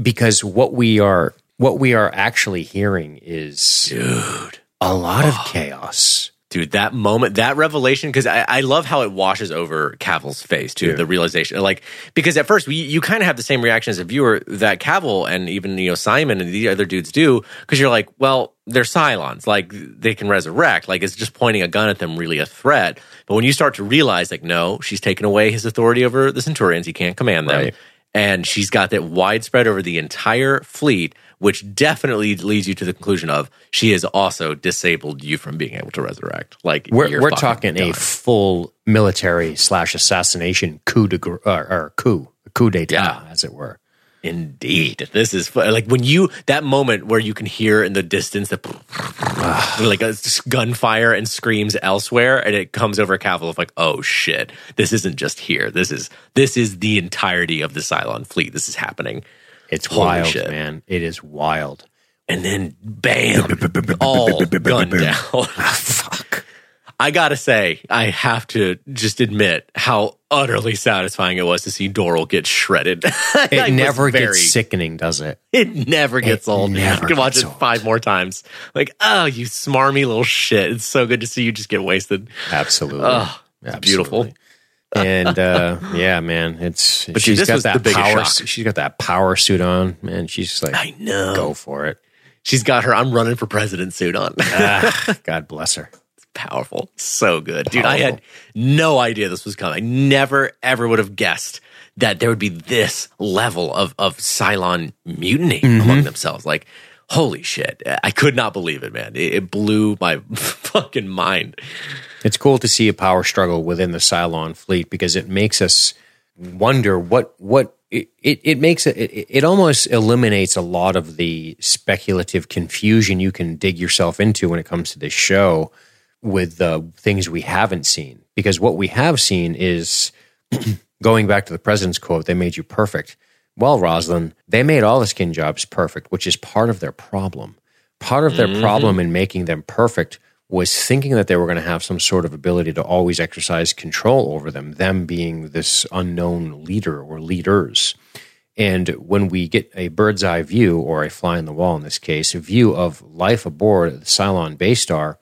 Speaker 1: because what we are what we are actually hearing is
Speaker 4: Dude.
Speaker 1: a lot of chaos.
Speaker 4: Dude, that moment, that revelation, because I, I love how it washes over Cavill's face too.
Speaker 1: Yeah.
Speaker 4: The realization, like, because at first we, you kind of have the same reaction as a viewer that Cavill and even you know Simon and the other dudes do, because you're like, well, they're Cylons, like they can resurrect, like it's just pointing a gun at them really a threat. But when you start to realize, like, no, she's taken away his authority over the Centurions, he can't command them,
Speaker 1: Right.
Speaker 4: and she's got that widespread over the entire fleet. Which definitely leads you to the conclusion of she has also disabled you from being able to resurrect. Like
Speaker 1: We're we're talking a full military slash assassination coup de or, or coup coup d'état,
Speaker 4: Yeah.
Speaker 1: as it were.
Speaker 4: Indeed, this is like when you that moment where you can hear in the distance the like a gunfire and screams elsewhere, and it comes over Cavill of like, oh shit, this isn't just here. This is this is the entirety of the Cylon fleet. This is happening,
Speaker 1: It's
Speaker 4: Holy
Speaker 1: wild,
Speaker 4: shit.
Speaker 1: man. It is wild.
Speaker 4: and then bam, all gunned down.
Speaker 1: Ah,
Speaker 4: I gotta say, I have to just admit how utterly satisfying it was to see Doral get shredded.
Speaker 1: It never gets sickening, does it?
Speaker 4: It never gets old.
Speaker 1: never
Speaker 4: I can watch it
Speaker 1: old.
Speaker 4: five more times. Like, oh, you smarmy little shit. It's so good to see you just get wasted.
Speaker 1: Absolutely.
Speaker 4: Oh, it's beautiful.
Speaker 1: and uh, yeah, man, it's
Speaker 4: But
Speaker 1: she's got that power.
Speaker 4: shock.
Speaker 1: She's got that power suit on, man. She's just like,
Speaker 4: I know.
Speaker 1: go for it.
Speaker 4: She's got her I'm running for president suit on.
Speaker 1: Ah, God bless her.
Speaker 4: Powerful. So good. Dude, I had no idea this was coming. I never, ever would have guessed that there would be this level of, of Cylon mutiny
Speaker 1: Mm-hmm.
Speaker 4: among themselves. Like, holy shit. I could not believe it, man. It, it blew my fucking mind.
Speaker 1: It's cool to see a power struggle within the Cylon fleet because it makes us wonder what what it, it, it makes it, it it almost eliminates a lot of the speculative confusion you can dig yourself into when it comes to this show with the things we haven't seen. Because what we have seen is going back to the president's quote they made you perfect. Well Roslin they made all the skin jobs perfect which is part of their problem. Part of their mm-hmm. problem in making them perfect was thinking that they were going to have some sort of ability to always exercise control over them, them being this unknown leader or leaders. And when we get a bird's eye view, or a fly in the wall in this case, a view of life aboard the Cylon Basestar,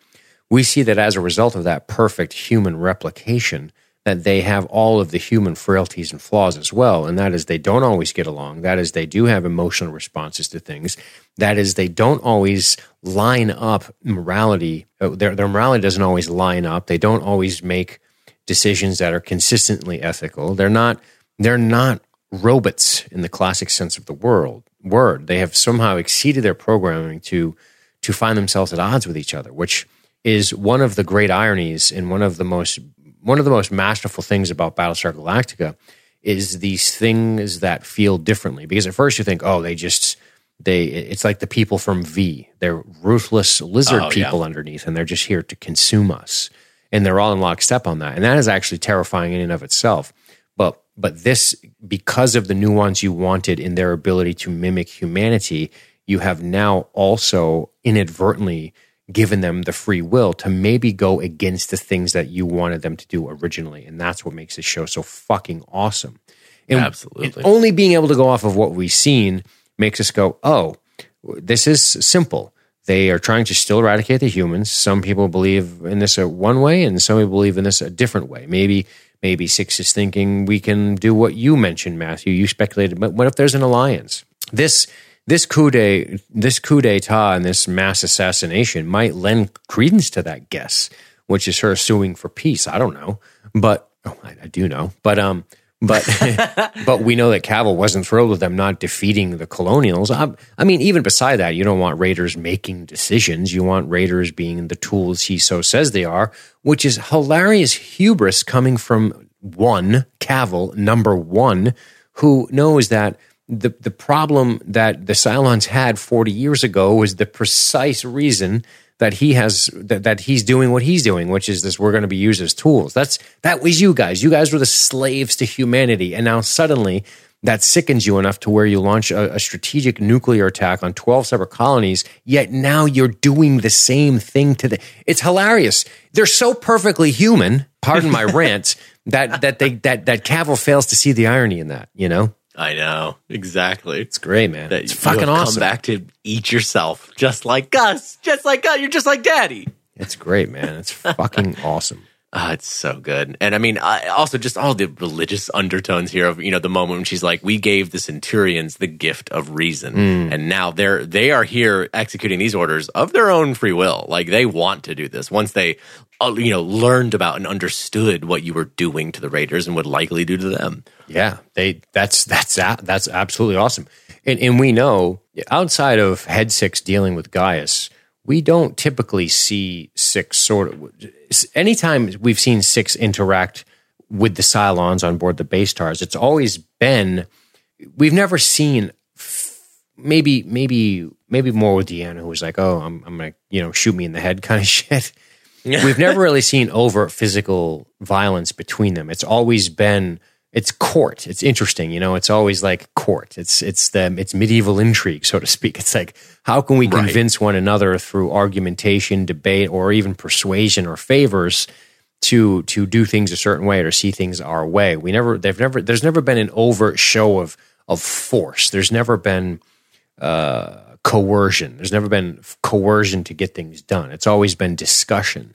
Speaker 1: we see that as a result of that perfect human replication, that they have all of the human frailties and flaws as well. And that is they don't always get along. That is they do have emotional responses to things. That is they don't always line up morality. uh, Their, their morality doesn't always line up. They don't always make decisions that are consistently ethical. They're not, they're not robots in the classic sense of the world word. They have somehow exceeded their programming to, to find themselves at odds with each other, which is one of the great ironies and one of the most one of the most masterful things about Battlestar Galactica is these things that feel differently. Because at first you think, oh, they just they it's like the people from V. They're ruthless lizard
Speaker 4: Oh, yeah.
Speaker 1: people underneath, and they're just here to consume us. And they're all in lockstep on that. And that is actually terrifying in and of itself. But but this because of the nuance you wanted in their ability to mimic humanity, you have now also inadvertently given them the free will to maybe go against the things that you wanted them to do originally. And that's what makes this show so fucking awesome. And,
Speaker 4: Absolutely.
Speaker 1: and only being able to go off of what we've seen makes us go, oh, this is simple. They are trying to still eradicate the humans. Some people believe in this a one way, and some people believe in this a different way. Maybe, maybe Six is thinking we can do what you mentioned, Matthew. You speculated, but what if there's an alliance? This this coup de, this coup d'état and this mass assassination might lend credence to that guess, which is her suing for peace. I don't know, but oh, I, I do know, but um, but but we know that Cavill wasn't thrilled with them not defeating the Colonials. I, I mean, even beside that, you don't want Raiders making decisions. You want Raiders being the tools he so says they are, which is hilarious hubris coming from one Cavill, number one, who knows that the the problem that the Cylons had 40 years ago was the precise reason that he has that, that he's doing what he's doing, which is this we're going to be used as tools. That's that was you guys. You guys were the slaves to humanity, and now suddenly that sickens you enough to where you launch a, a strategic nuclear attack on 12 separate colonies yet now you're doing the same thing to the it's hilarious they're so perfectly human pardon my rant that that they that that Cavill fails to see the irony in that you know
Speaker 4: I know exactly.
Speaker 1: it's great man
Speaker 4: That
Speaker 1: it's fucking awesome
Speaker 4: Come back to eat yourself, just like us, just like us. You're just like Daddy.
Speaker 1: it's great man it's fucking awesome
Speaker 4: Ah, it's so good. And I mean, I, also just all the religious undertones here of, you know, the moment when she's like, we gave the centurions the gift of reason. And now they're, they are here executing these orders of their own free will. Like they want to do this once they, uh, you know, learned about and understood what you were doing to the Raiders and would likely do to them.
Speaker 1: Yeah, they that's that's that's absolutely awesome. And and we know outside of Head Six dealing with Gaius, we don't typically see Six sort of anytime we've seen Six interact with the Cylons on board the base stars, it's always been we've never seen maybe maybe maybe more with D'Anna who was like, "Oh, I'm I'm gonna you know shoot me in the head" kind of shit. We've never really seen overt physical violence between them. It's always been it's court. It's interesting, you know. It's always like court. It's it's the it's medieval intrigue, so to speak. It's like how can we
Speaker 4: Right.
Speaker 1: convince one another through argumentation, debate, or even persuasion or favors to to do things a certain way or see things our way. We never they've never there's never been an overt show of of force. There's never been uh, coercion. There's never been coercion to get things done. It's always been discussion.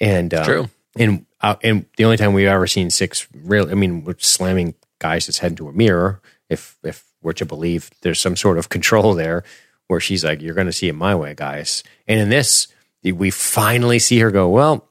Speaker 1: And uh,
Speaker 4: True.
Speaker 1: And uh, and the only time we've ever seen six real, I mean, we're slamming Gaius' head into a mirror. If if we're to believe there's some sort of control there, where she's like, "You're going to see it my way, guys." And in this, we finally see her go, "Well,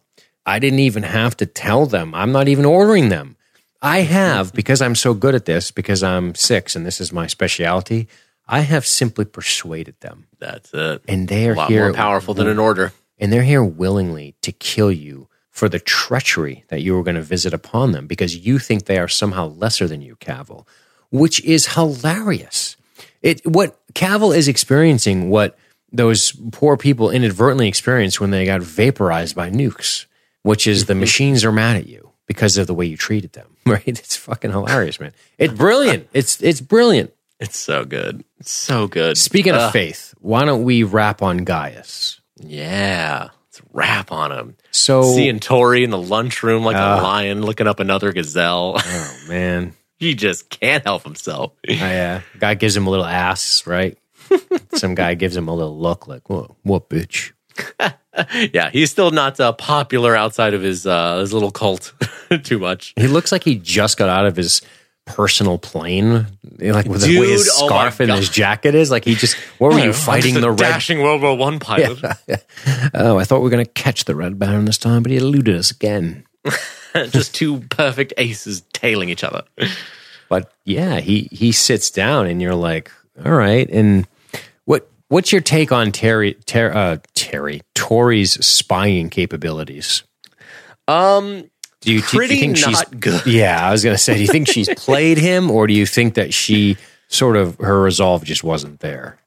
Speaker 1: I didn't even have to tell them. I'm not even ordering them. I have because I'm so good at this because I'm six and this is my specialty. I have simply persuaded them,
Speaker 4: That's it.
Speaker 1: and they are
Speaker 4: a lot
Speaker 1: here
Speaker 4: more powerful than an order.
Speaker 1: and they're here willingly to kill you for the treachery that you were going to visit upon them because you think they are somehow lesser than you, Cavill, which is hilarious. It what Cavill is experiencing, what those poor people inadvertently experienced when they got vaporized by nukes, which is the machines are mad at you because of the way you treated them. Right? It's fucking hilarious, man. It's brilliant. It's it's brilliant.
Speaker 4: It's so good. It's so good.
Speaker 1: Speaking of faith, why don't we wrap on Gaius?
Speaker 4: yeah. Rap on him.
Speaker 1: So
Speaker 4: Seeing Tory in the lunchroom like a lion looking up another gazelle.
Speaker 1: oh man.
Speaker 4: he just can't help himself.
Speaker 1: I, uh, guy gives him a little ass, right? Some guy gives him a little look like, what, what bitch?
Speaker 4: yeah, he's still not uh, popular outside of his uh, his little cult too much.
Speaker 1: He looks like he just got out of his personal plane, like with the way his
Speaker 4: Dude, oh
Speaker 1: scarf and his jacket is. Like he just, what were you fighting the red?
Speaker 4: dashing World War One pilot?
Speaker 1: Oh, I thought we were going to catch the red baron this time, but he eluded us again.
Speaker 4: just two perfect aces tailing each other.
Speaker 1: But yeah, he he sits down, and you're like, all right. And what what's your take on Terry Ter, uh, Terry Tory's spying capabilities?
Speaker 4: Um,
Speaker 1: Do you, do you think she's
Speaker 4: good.
Speaker 1: Yeah, I was going to say, do you think she's played him, or do you think that she sort of her resolve just wasn't there?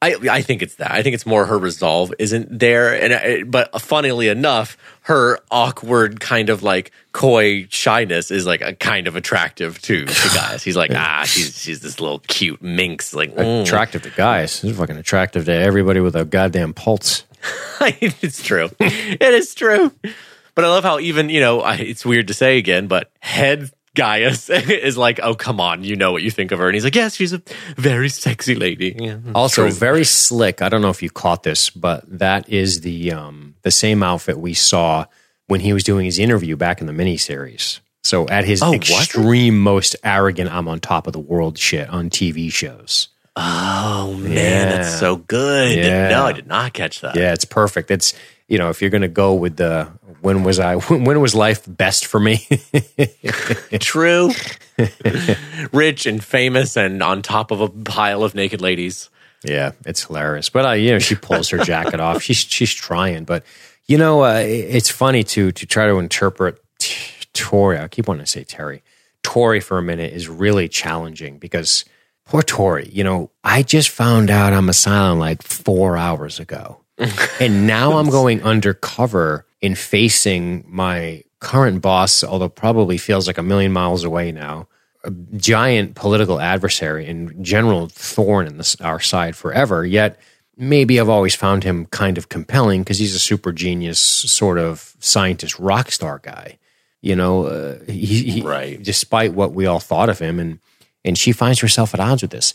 Speaker 4: I I think it's that. I think it's more her resolve isn't there, and I, but funnily enough, her awkward kind of like coy shyness is like a kind of attractive to to guys. He's like, ah, she's she's this little cute minx, like mm.
Speaker 1: Attractive to guys. It's fucking attractive to everybody with a goddamn pulse.
Speaker 4: it's true. It is true. But I love how even, you know, I, it's weird to say again, but head Gaius is like, oh, come on, you know what you think of her. And he's like, yes, she's a very sexy lady. Yeah,
Speaker 1: Also,
Speaker 4: true.
Speaker 1: very slick. I don't know if you caught this, but that is the um, the same outfit we saw when he was doing his interview back in the miniseries. So at his
Speaker 4: Oh,
Speaker 1: extreme, most arrogant, I'm on top of the world shit on TV shows.
Speaker 4: Oh man,
Speaker 1: Yeah.
Speaker 4: that's so good.
Speaker 1: Yeah.
Speaker 4: No, I did not catch that.
Speaker 1: Yeah, it's perfect. It's you know if you're going to go with the when was I when was life best for me?
Speaker 4: True. Rich and famous and on top of a pile of naked ladies.
Speaker 1: Yeah, it's hilarious. But uh, you know, she pulls her jacket off. She's she's trying, but you know, uh, it's funny to to try to interpret t- Tory. I keep wanting to say Terry. Tory for a minute is really challenging because poor Tory. You know, I just found out I'm a Cylon like four hours ago, and now I'm going undercover in facing my current boss, although probably feels like a million miles away now a giant political adversary and general thorn in this, our side forever. Yet maybe I've always found him kind of compelling because he's a super genius sort of scientist rock star guy. You know, uh, he, he,
Speaker 4: Right.
Speaker 1: despite what we all thought of him, and and she finds herself at odds with this.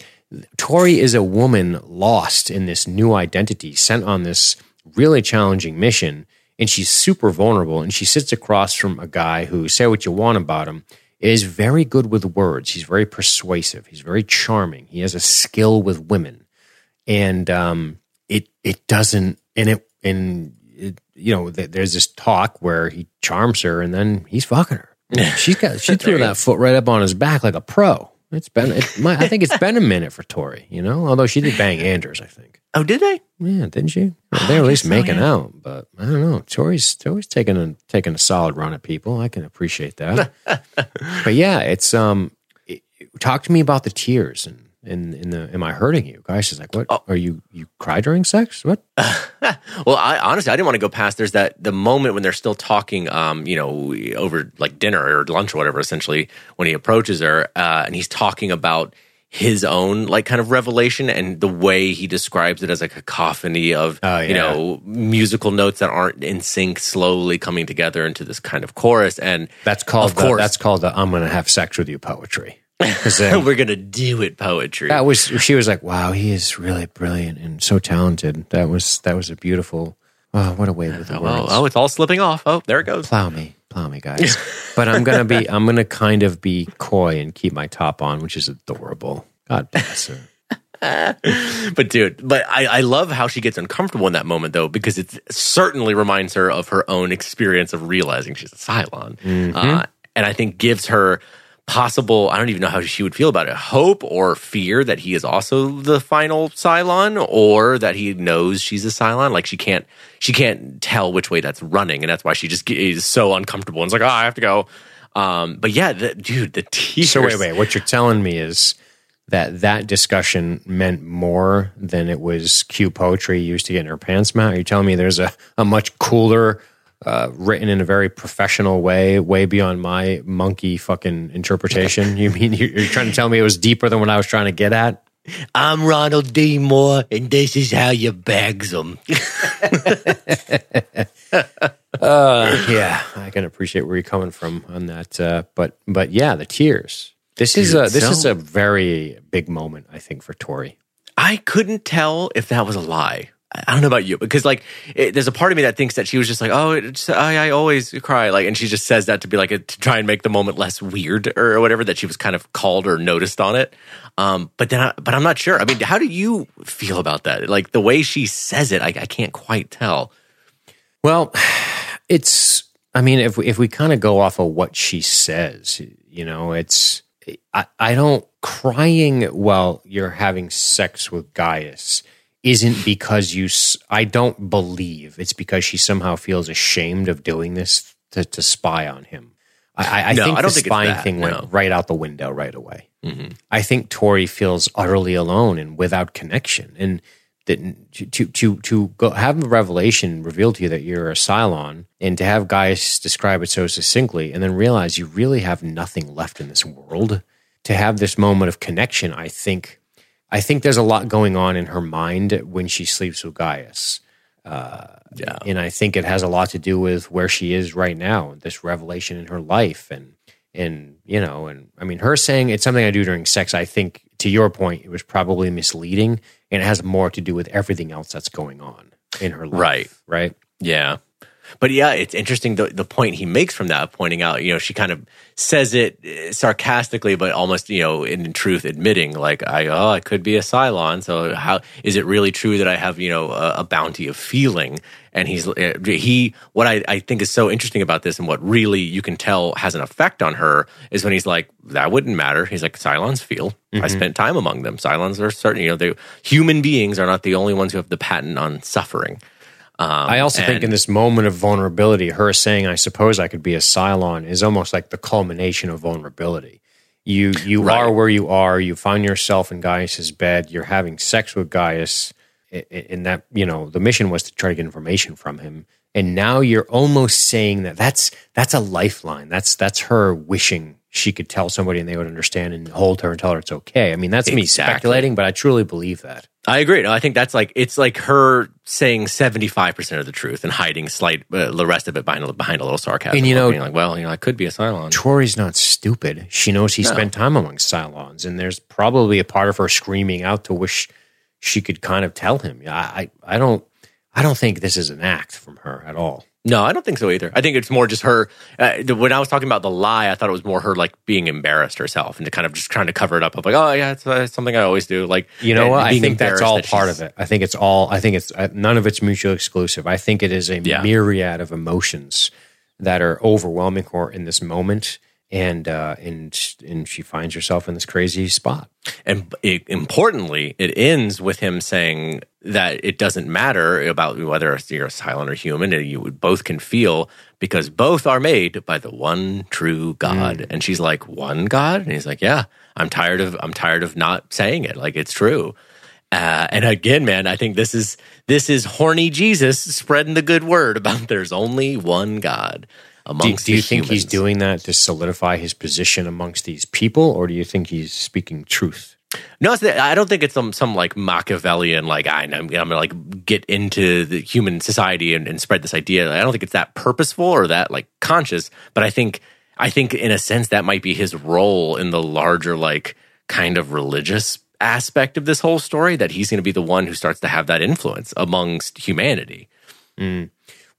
Speaker 1: Tory is a woman lost in this new identity, sent on this really challenging mission, and she's super vulnerable. And she sits across from a guy who, say what you want about him, is very good with words. He's very persuasive. He's very charming. He has a skill with women, and um, it it doesn't. And it and it, you know, th- there's this talk where he charms her, and then he's fucking her. She's got she threw that foot right up on his back like a pro. It's been, it, my, I think it's been a minute for Tory, you know. Although she did bang Anders, I think.
Speaker 4: Oh, did they?
Speaker 1: Yeah, didn't she? They're at least making out, but I don't know. Tory's Tory's taking a taking a solid run at people. I can appreciate that. but yeah, it's um. it- talk to me about the tears and in in the. Am I hurting you, guys? She's like, what? Are you you cry during sex? What?
Speaker 4: Well, I honestly I didn't want to go past. There's that the moment when they're still talking, um, you know, over like dinner or lunch or whatever. Essentially, when he approaches her uh, and he's talking about his own like kind of revelation and the way he describes it as a cacophony of
Speaker 1: Oh,
Speaker 4: you know musical notes that aren't in sync, slowly coming together into this kind of chorus. And
Speaker 1: That's called
Speaker 4: Of
Speaker 1: the,
Speaker 4: course.
Speaker 1: that's called the I'm gonna have sex with you poetry.
Speaker 4: we're gonna do it poetry.
Speaker 1: that was she was like, wow, he is really brilliant and so talented. That was that was a beautiful. Oh, what a way with the
Speaker 4: oh,
Speaker 1: words.
Speaker 4: oh, it's all slipping off. Oh, there it goes.
Speaker 1: plow me, plow me, guys. but I'm gonna be, I'm gonna kind of be coy and keep my top on, which is adorable. God bless her.
Speaker 4: But dude, but I, I love how she gets uncomfortable in that moment though, because it certainly reminds her of her own experience of realizing she's a Cylon. Uh, and I think gives her possible, I don't even know how she would feel about it, hope or fear that he is also the final Cylon or that he knows she's a Cylon. Like she can't, she can't tell which way that's running. And that's why she just is so uncomfortable and it's like, oh, I have to go. Um, but yeah, the, dude, the tears.
Speaker 1: So wait, wait. What you're telling me is that that discussion meant more than it was cue poetry used to get in her pants, Matt? Are you telling me there's a, a much cooler, uh, written in a very professional way, way beyond my monkey fucking interpretation? You mean you're, you're trying to tell me it was deeper than what I was trying to get at?
Speaker 4: I'm Ronald D. Moore, and this is how you bags them.
Speaker 1: Uh, yeah, I can appreciate where you're coming from on that. Uh, but but yeah, the tears. This is a this
Speaker 4: so-
Speaker 1: is a very big moment, I think, for Tory.
Speaker 4: I couldn't tell if that was a lie. I don't know about you because like it, there's a part of me that thinks that she was just like oh I, I always cry like and she just says that to be like a, to try and make the moment less weird or whatever that she was kind of called or noticed on it. Um, but then I, but I'm not sure. I mean, how do you feel about that? Like the way she says it, I, I can't quite tell.
Speaker 1: Well, it's. I mean, if we, if we kind of go off of what she says, you know, it's. I, I don't crying while you're having sex with Gaius isn't because you. I don't believe it's because she somehow feels ashamed of doing this to, to spy on him. I, I, I
Speaker 4: No,
Speaker 1: think
Speaker 4: I don't
Speaker 1: the
Speaker 4: think
Speaker 1: spying thing went
Speaker 4: no.
Speaker 1: right out the window right away.
Speaker 4: Mm-hmm.
Speaker 1: I think Tory feels utterly alone and without connection, and that to to to, to go have a revelation revealed to you that you're a Cylon, and to have Gaius describe it so succinctly, and then realize you really have nothing left in this world. To have this moment of connection, I think, I think there's a lot going on in her mind when she sleeps with Gaius.
Speaker 4: Uh, yeah.
Speaker 1: And I think it has a lot to do with where she is right now, this revelation in her life. And, and, you know, and I mean, her saying it's something I do during sex, I think to your point, it was probably misleading and it has more to do with everything else that's going on in her life.
Speaker 4: Right.
Speaker 1: Right.
Speaker 4: Yeah. But yeah, it's interesting the, the point he makes from that, pointing out, you know, she kind of says it eh, sarcastically, but almost, you know, in, truth admitting, like, I, oh, I could be a Cylon. So how is it really true that I have, you know, a, a bounty of feeling? And he's, eh, he, what I, I think is so interesting about this and what really you can tell has an effect on her is when he's like, that wouldn't matter. He's like, Cylons feel. I spent time among them. Cylons are certain, you know, they, human beings are not the only ones who have the patent on suffering. Um,
Speaker 1: I also think in this moment of vulnerability, her saying, "I suppose I could be a Cylon," is almost like the culmination of vulnerability. You you
Speaker 4: Right.
Speaker 1: are where you are. You find yourself in Gaius's bed. You're having sex with Gaius, and that you know the mission was to try to get information from him. And now you're almost saying that that's that's a lifeline. That's that's her wishing she could tell somebody and they would understand and hold her and tell her it's okay. I mean, that's me speculating, but I truly believe that.
Speaker 4: I agree. No, I think that's like it's like her saying seventy five percent of the truth and hiding slight uh, the rest of it behind a, behind a little sarcasm.
Speaker 1: And, you know-
Speaker 4: being like, well, you know, I could be a Cylon.
Speaker 1: Tory's not stupid. She knows he spent time among Cylons, and there's probably a part of her screaming out to wish she could kind of tell him. I, I, I don't, I don't think this is an act from her at all.
Speaker 4: No, I don't think so either. I think it's more just her. Uh, when I was talking about the lie, I thought it was more her like being embarrassed herself and to kind of just trying to cover it up of like, oh yeah, it's uh, something I always do. Like
Speaker 1: You know what? I think that's all
Speaker 4: that
Speaker 1: part of it. I think it's all. I think it's uh, none of it's mutually exclusive. I think it is a
Speaker 4: Yeah.
Speaker 1: myriad of emotions that are overwhelming her in this moment, and uh, and and she finds herself in this crazy spot.
Speaker 4: And it, importantly, it ends with him saying that it doesn't matter about whether you're a Cylon or human, and you both can feel because both are made by the one true God. And she's like, "One God," and he's like, "Yeah, I'm tired of I'm tired of not saying it. Like it's true." Uh, and again, man, I think this is this is horny Jesus spreading the good word about there's only one God amongst.
Speaker 1: do you
Speaker 4: the
Speaker 1: think he's doing that to solidify his position amongst these people, or do you think he's speaking truth?
Speaker 4: No, I don't think it's some some like Machiavellian like I'm, I'm gonna like get into the human society and, and spread this idea. I don't think it's that purposeful or that like conscious, but I think I think in a sense that might be his role in the larger like kind of religious aspect of this whole story. That he's going to be the one who starts to have that influence amongst humanity. Mm.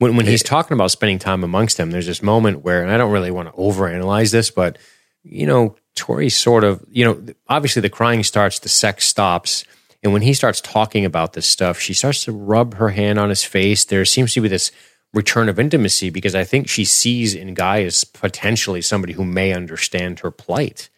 Speaker 1: When when he's talking about spending time amongst them, there's this moment where, and I don't really want to overanalyze this, but you know, Tory sort of, you know, obviously the crying starts, the sex stops, and when he starts talking about this stuff, she starts to rub her hand on his face. There seems to be this return of intimacy because I think she sees in Gaius potentially somebody who may understand her plight.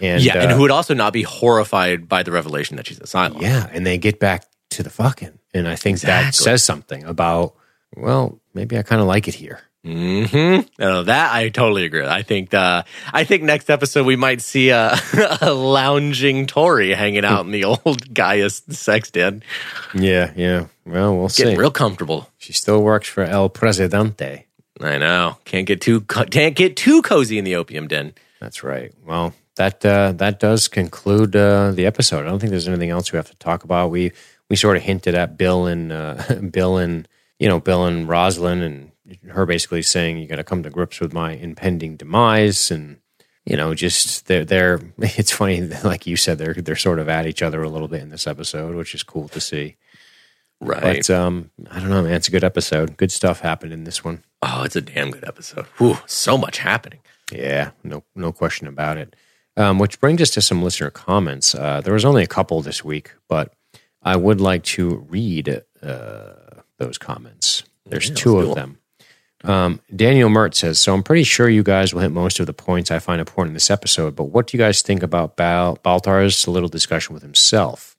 Speaker 1: And
Speaker 4: yeah, and
Speaker 1: uh,
Speaker 4: who would also not be horrified by the revelation that she's a Cylon.
Speaker 1: yeah, and they get back to the fucking, and I think that says something about. Well, maybe I kind of like it here.
Speaker 4: Hmm. No, that I totally agree. with. I think. Uh, I think next episode we might see a, a lounging Tory hanging out in the old Gaius sex den,
Speaker 1: Yeah, yeah. Well, we'll
Speaker 4: getting
Speaker 1: see.
Speaker 4: real comfortable.
Speaker 1: She still works for El Presidente.
Speaker 4: I know. Can't get too co- can't get too cozy in the opium den.
Speaker 1: That's right. Well, that uh, that does conclude uh, the episode. I don't think there's anything else we have to talk about. We we sort of hinted at Bill and uh, Bill and you know Bill and Roslin and her basically saying you got to come to grips with my impending demise and you know just they're they're it's funny like you said they're they're sort of at each other a little bit in this episode which is cool to see
Speaker 4: Right.
Speaker 1: but um i don't know man it's a good episode good stuff happened in this one
Speaker 4: oh, it's a damn good episode. Whew, so much happening.
Speaker 1: Yeah, no, no question about it. Um, which brings us to some listener comments. Uh, there was only a couple this week, but I would like to read uh, those comments. There's
Speaker 4: Yeah,
Speaker 1: two of
Speaker 4: do
Speaker 1: them. Um, Daniel Mert says, "So I'm pretty sure you guys will hit most of the points I find important in this episode. But what do you guys think about Bal- Baltar's little discussion with himself?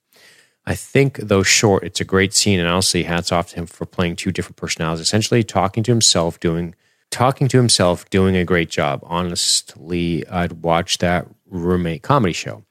Speaker 1: I think, though short, it's a great scene, and honestly, hats off to him for playing two different personalities. Essentially, talking to himself, doing talking to himself, doing a great job. Honestly, I'd watch that roommate comedy show.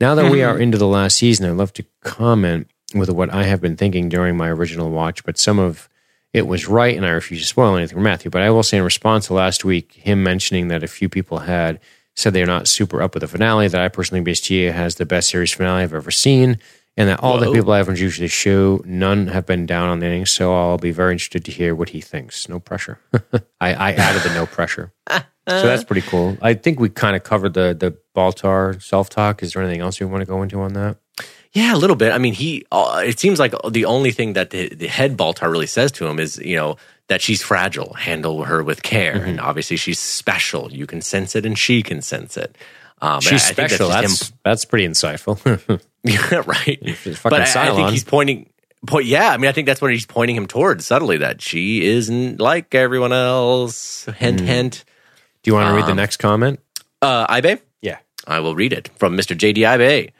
Speaker 1: Now that we are into the last season, I'd love to comment with what I have been thinking during my original watch, but some of it was right, and I refuse to spoil anything for Matthew. But I will say, in response to last week, him mentioning that a few people had said they're not super up with the finale, that I personally HTA has the best series finale I've ever seen, and that all the people I've introduced to the show, none have been down on the ending. So I'll be very interested to hear what he thinks. No pressure. I, I added the no pressure. So that's pretty cool. I think we kind of covered the the Baltar self talk. Is there anything else you want to go into on that?
Speaker 4: Yeah, a little bit. I mean, he. Uh, it seems like the only thing that the, the head Baltar really says to him is, you know, that she's fragile. Handle her with care,
Speaker 1: Mm-hmm.
Speaker 4: and obviously she's special. You can sense it, and she can sense it. Um,
Speaker 1: She's special. That's
Speaker 4: him-
Speaker 1: that's pretty insightful.
Speaker 4: Yeah, right.
Speaker 1: fucking
Speaker 4: but I, I think he's pointing. Point, yeah, I mean, I think that's what he's pointing him towards subtly that she isn't like everyone else. Hint, hint.
Speaker 1: Do you want to read the
Speaker 4: Um,
Speaker 1: next comment?
Speaker 4: Uh, Ibe,
Speaker 1: Yeah.
Speaker 4: I will read it from Mr. JD Ibe.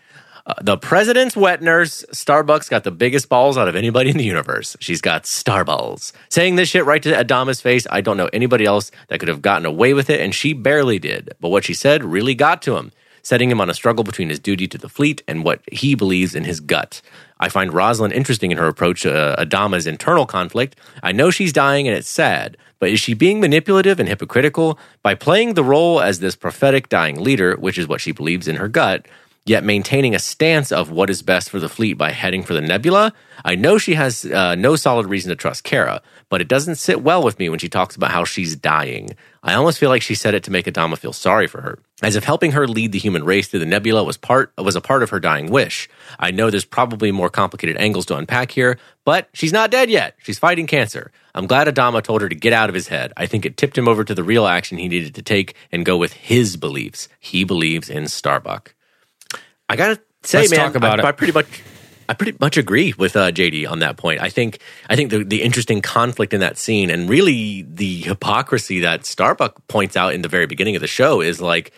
Speaker 4: Uh, the president's wet nurse, Starbucks, got the biggest balls out of anybody in the universe. She's got starballs. Saying this shit right to Adama's face, I don't know anybody else that could have gotten away with it, and she barely did. But what she said really got to him, setting him on a struggle between his duty to the fleet and what he believes in his gut. I find Roslin interesting in her approach to uh, Adama's internal conflict. I know she's dying and it's sad, but is she being manipulative and hypocritical by playing the role as this prophetic dying leader, which is what she believes in her gut, yet maintaining a stance of what is best for the fleet by heading for the nebula? I know she has uh, no solid reason to trust Kara, but it doesn't sit well with me when she talks about how she's dying. I almost feel like she said it to make Adama feel sorry for her, as if helping her lead the human race through the nebula was part was a part of her dying wish. I know there's probably more complicated angles to unpack here, but she's not dead yet. She's fighting cancer. I'm glad Adama told her to get out of his head. I think it tipped him over to the real action he needed to take and go with his beliefs. He believes in Starbuck. I gotta say,
Speaker 1: Let's
Speaker 4: man,
Speaker 1: talk about
Speaker 4: I,
Speaker 1: it.
Speaker 4: I pretty much, I pretty much agree with uh, JD on that point. I think, I think the the interesting conflict in that scene, and really the hypocrisy that Starbuck points out in the very beginning of the show, is like,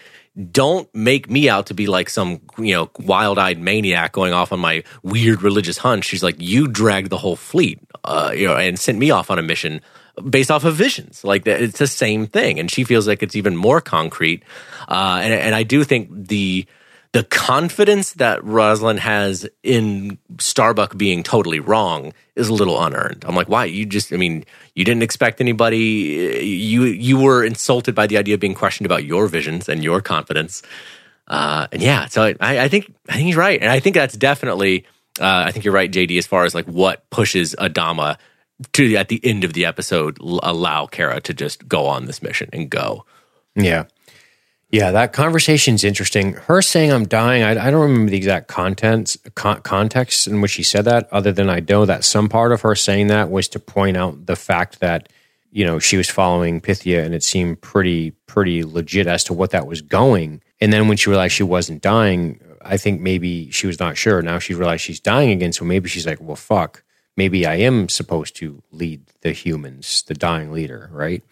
Speaker 4: don't make me out to be like some you know wild eyed maniac going off on my weird religious hunch. She's like, you dragged the whole fleet, uh, you know, and sent me off on a mission based off of visions. Like it's the same thing, and she feels like it's even more concrete. Uh, and and I do think the the confidence that Roslin has in Starbuck being totally wrong is a little unearned. I'm like, why? You just, I mean, you didn't expect anybody. You you were insulted by the idea of being questioned about your visions and your confidence. Uh, and yeah, so I, I think I think he's right, and I think that's definitely. Uh, I think you're right, JD. As far as like what pushes Adama to at the end of the episode, allow Kara to just go on this mission and go.
Speaker 1: Yeah. Yeah, that conversation's interesting. Her saying I'm dying, I, I don't remember the exact contents, con- context in which she said that, other than I know that some part of her saying that was to point out the fact that, you know, she was following Pythia and it seemed pretty, pretty legit as to what that was going. And then when she realized she wasn't dying, I think maybe she was not sure. Now she realized she's dying again. So maybe she's like, well, fuck, maybe I am supposed to lead the humans, the dying leader, right?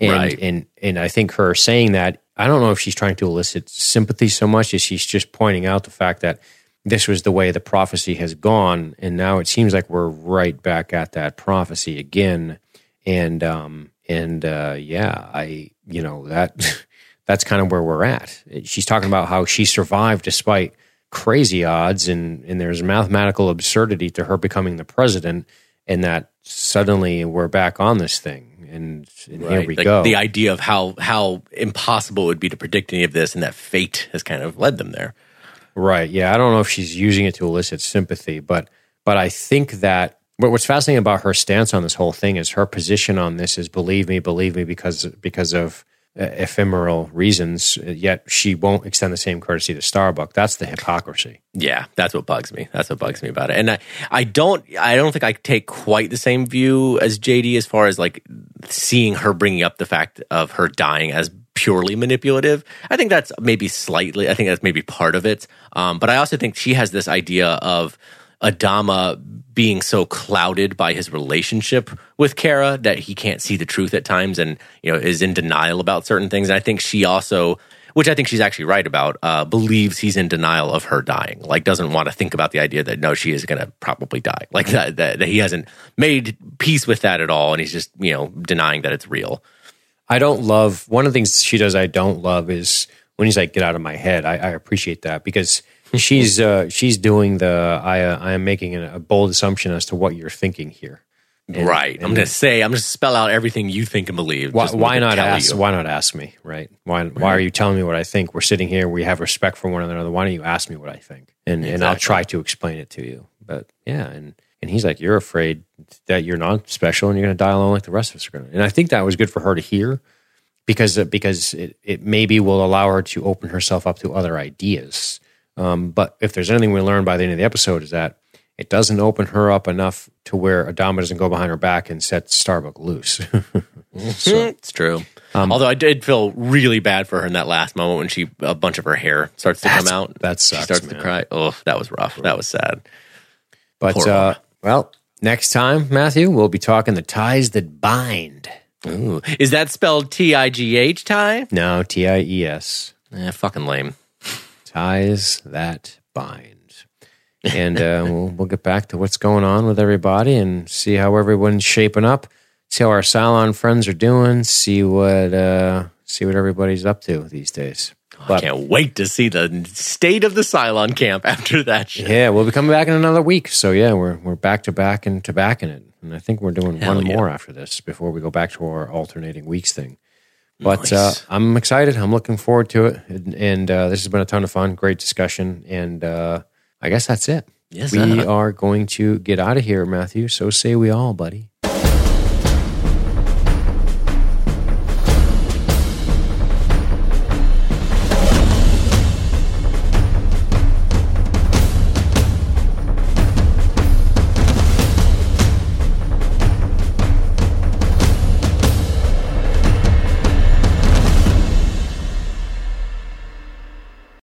Speaker 1: And,
Speaker 4: Right.
Speaker 1: and and I think her saying that I don't know if she's trying to elicit sympathy so much as she's just pointing out the fact that this was the way the prophecy has gone, and now it seems like we're right back at that prophecy again. And um and uh, yeah, I you know that that's kind of where we're at. She's talking about how she survived despite crazy odds, and and there's mathematical absurdity to her becoming the president, and that suddenly we're back on this thing. And, and here we
Speaker 4: Like,
Speaker 1: go.
Speaker 4: The idea of how how impossible it would be to predict any of this, and that fate has kind of led them there.
Speaker 1: Right. Yeah. I don't know if she's using it to elicit sympathy, but but I think that what, what's fascinating about her stance on this whole thing is her position on this is believe me, believe me, because because of ephemeral reasons. Yet she won't extend the same courtesy to Starbucks. That's the hypocrisy.
Speaker 4: Yeah, that's what bugs me. That's what bugs me about it. And I, I don't, I don't think I take quite the same view as JD as far as like seeing her bringing up the fact of her dying as purely manipulative. I think that's maybe slightly. I think that's maybe part of it. Um, but I also think she has this idea of Adama being so clouded by his relationship with Kara that he can't see the truth at times and you know is in denial about certain things. And I think she also which I think she's actually right about, uh, believes he's in denial of her dying. Like, doesn't want to think about the idea that no, she is going to probably die. Like that, that, that he hasn't made peace with that at all, and he's just you know denying that it's real.
Speaker 1: I don't love one of the things she does. I don't love is when he's like, "Get out of my head." I, I appreciate that because she's uh, she's doing the. I uh, I am making a, a bold assumption as to what you're thinking here. And-
Speaker 4: right. I'm going to say, I'm going to spell out everything you think and believe.
Speaker 1: Why, why not ask?
Speaker 4: you.
Speaker 1: Why not ask me? Right? Why? Why are you telling me what I think? We're sitting here. We have respect for one another. Why don't you ask me what I think? And and I'll try to explain it to you. But yeah, and and he's like, you're afraid that you're not special and you're going to die alone like the rest of us are going to. And I think that was good for her to hear because because it, it maybe will allow her to open herself up to other ideas Um, but if there's anything we learn by the end of the episode, is that it doesn't open her up enough to where Adama doesn't go behind her back and set Starbuck loose.
Speaker 4: it's true.
Speaker 1: Um,
Speaker 4: Although I did feel really bad for her in that last moment when she a bunch of her hair starts to come out.
Speaker 1: that
Speaker 4: she
Speaker 1: sucks,
Speaker 4: starts to cry. Oh, that was rough. That was sad.
Speaker 1: but uh, well, next time, Matthew, we'll be talking the ties that bind.
Speaker 4: Ooh. Is that spelled T I G H tie?
Speaker 1: No, T I E S.
Speaker 4: Eh, fucking lame.
Speaker 1: Ties that bind. And uh, we'll, we'll get back to what's going on with everybody and see how everyone's shaping up. See how our Cylon friends are doing. See what uh, see what everybody's up to these days.
Speaker 4: I can't wait to see the state of the Cylon camp after that shit.
Speaker 1: yeah, we'll be coming back in another week. So yeah, we're we're back to back and to back in it. And I think we're doing
Speaker 4: Hell
Speaker 1: one
Speaker 4: yeah.
Speaker 1: more after this before we go back to our alternating weeks thing. But uh, I'm excited. I'm looking forward to it. And, and uh, this has been a ton of fun. Great discussion. And uh, I guess that's it.
Speaker 4: Yes,
Speaker 1: we
Speaker 4: uh-huh.
Speaker 1: are going to get out of here, Matthew. So say we all, buddy.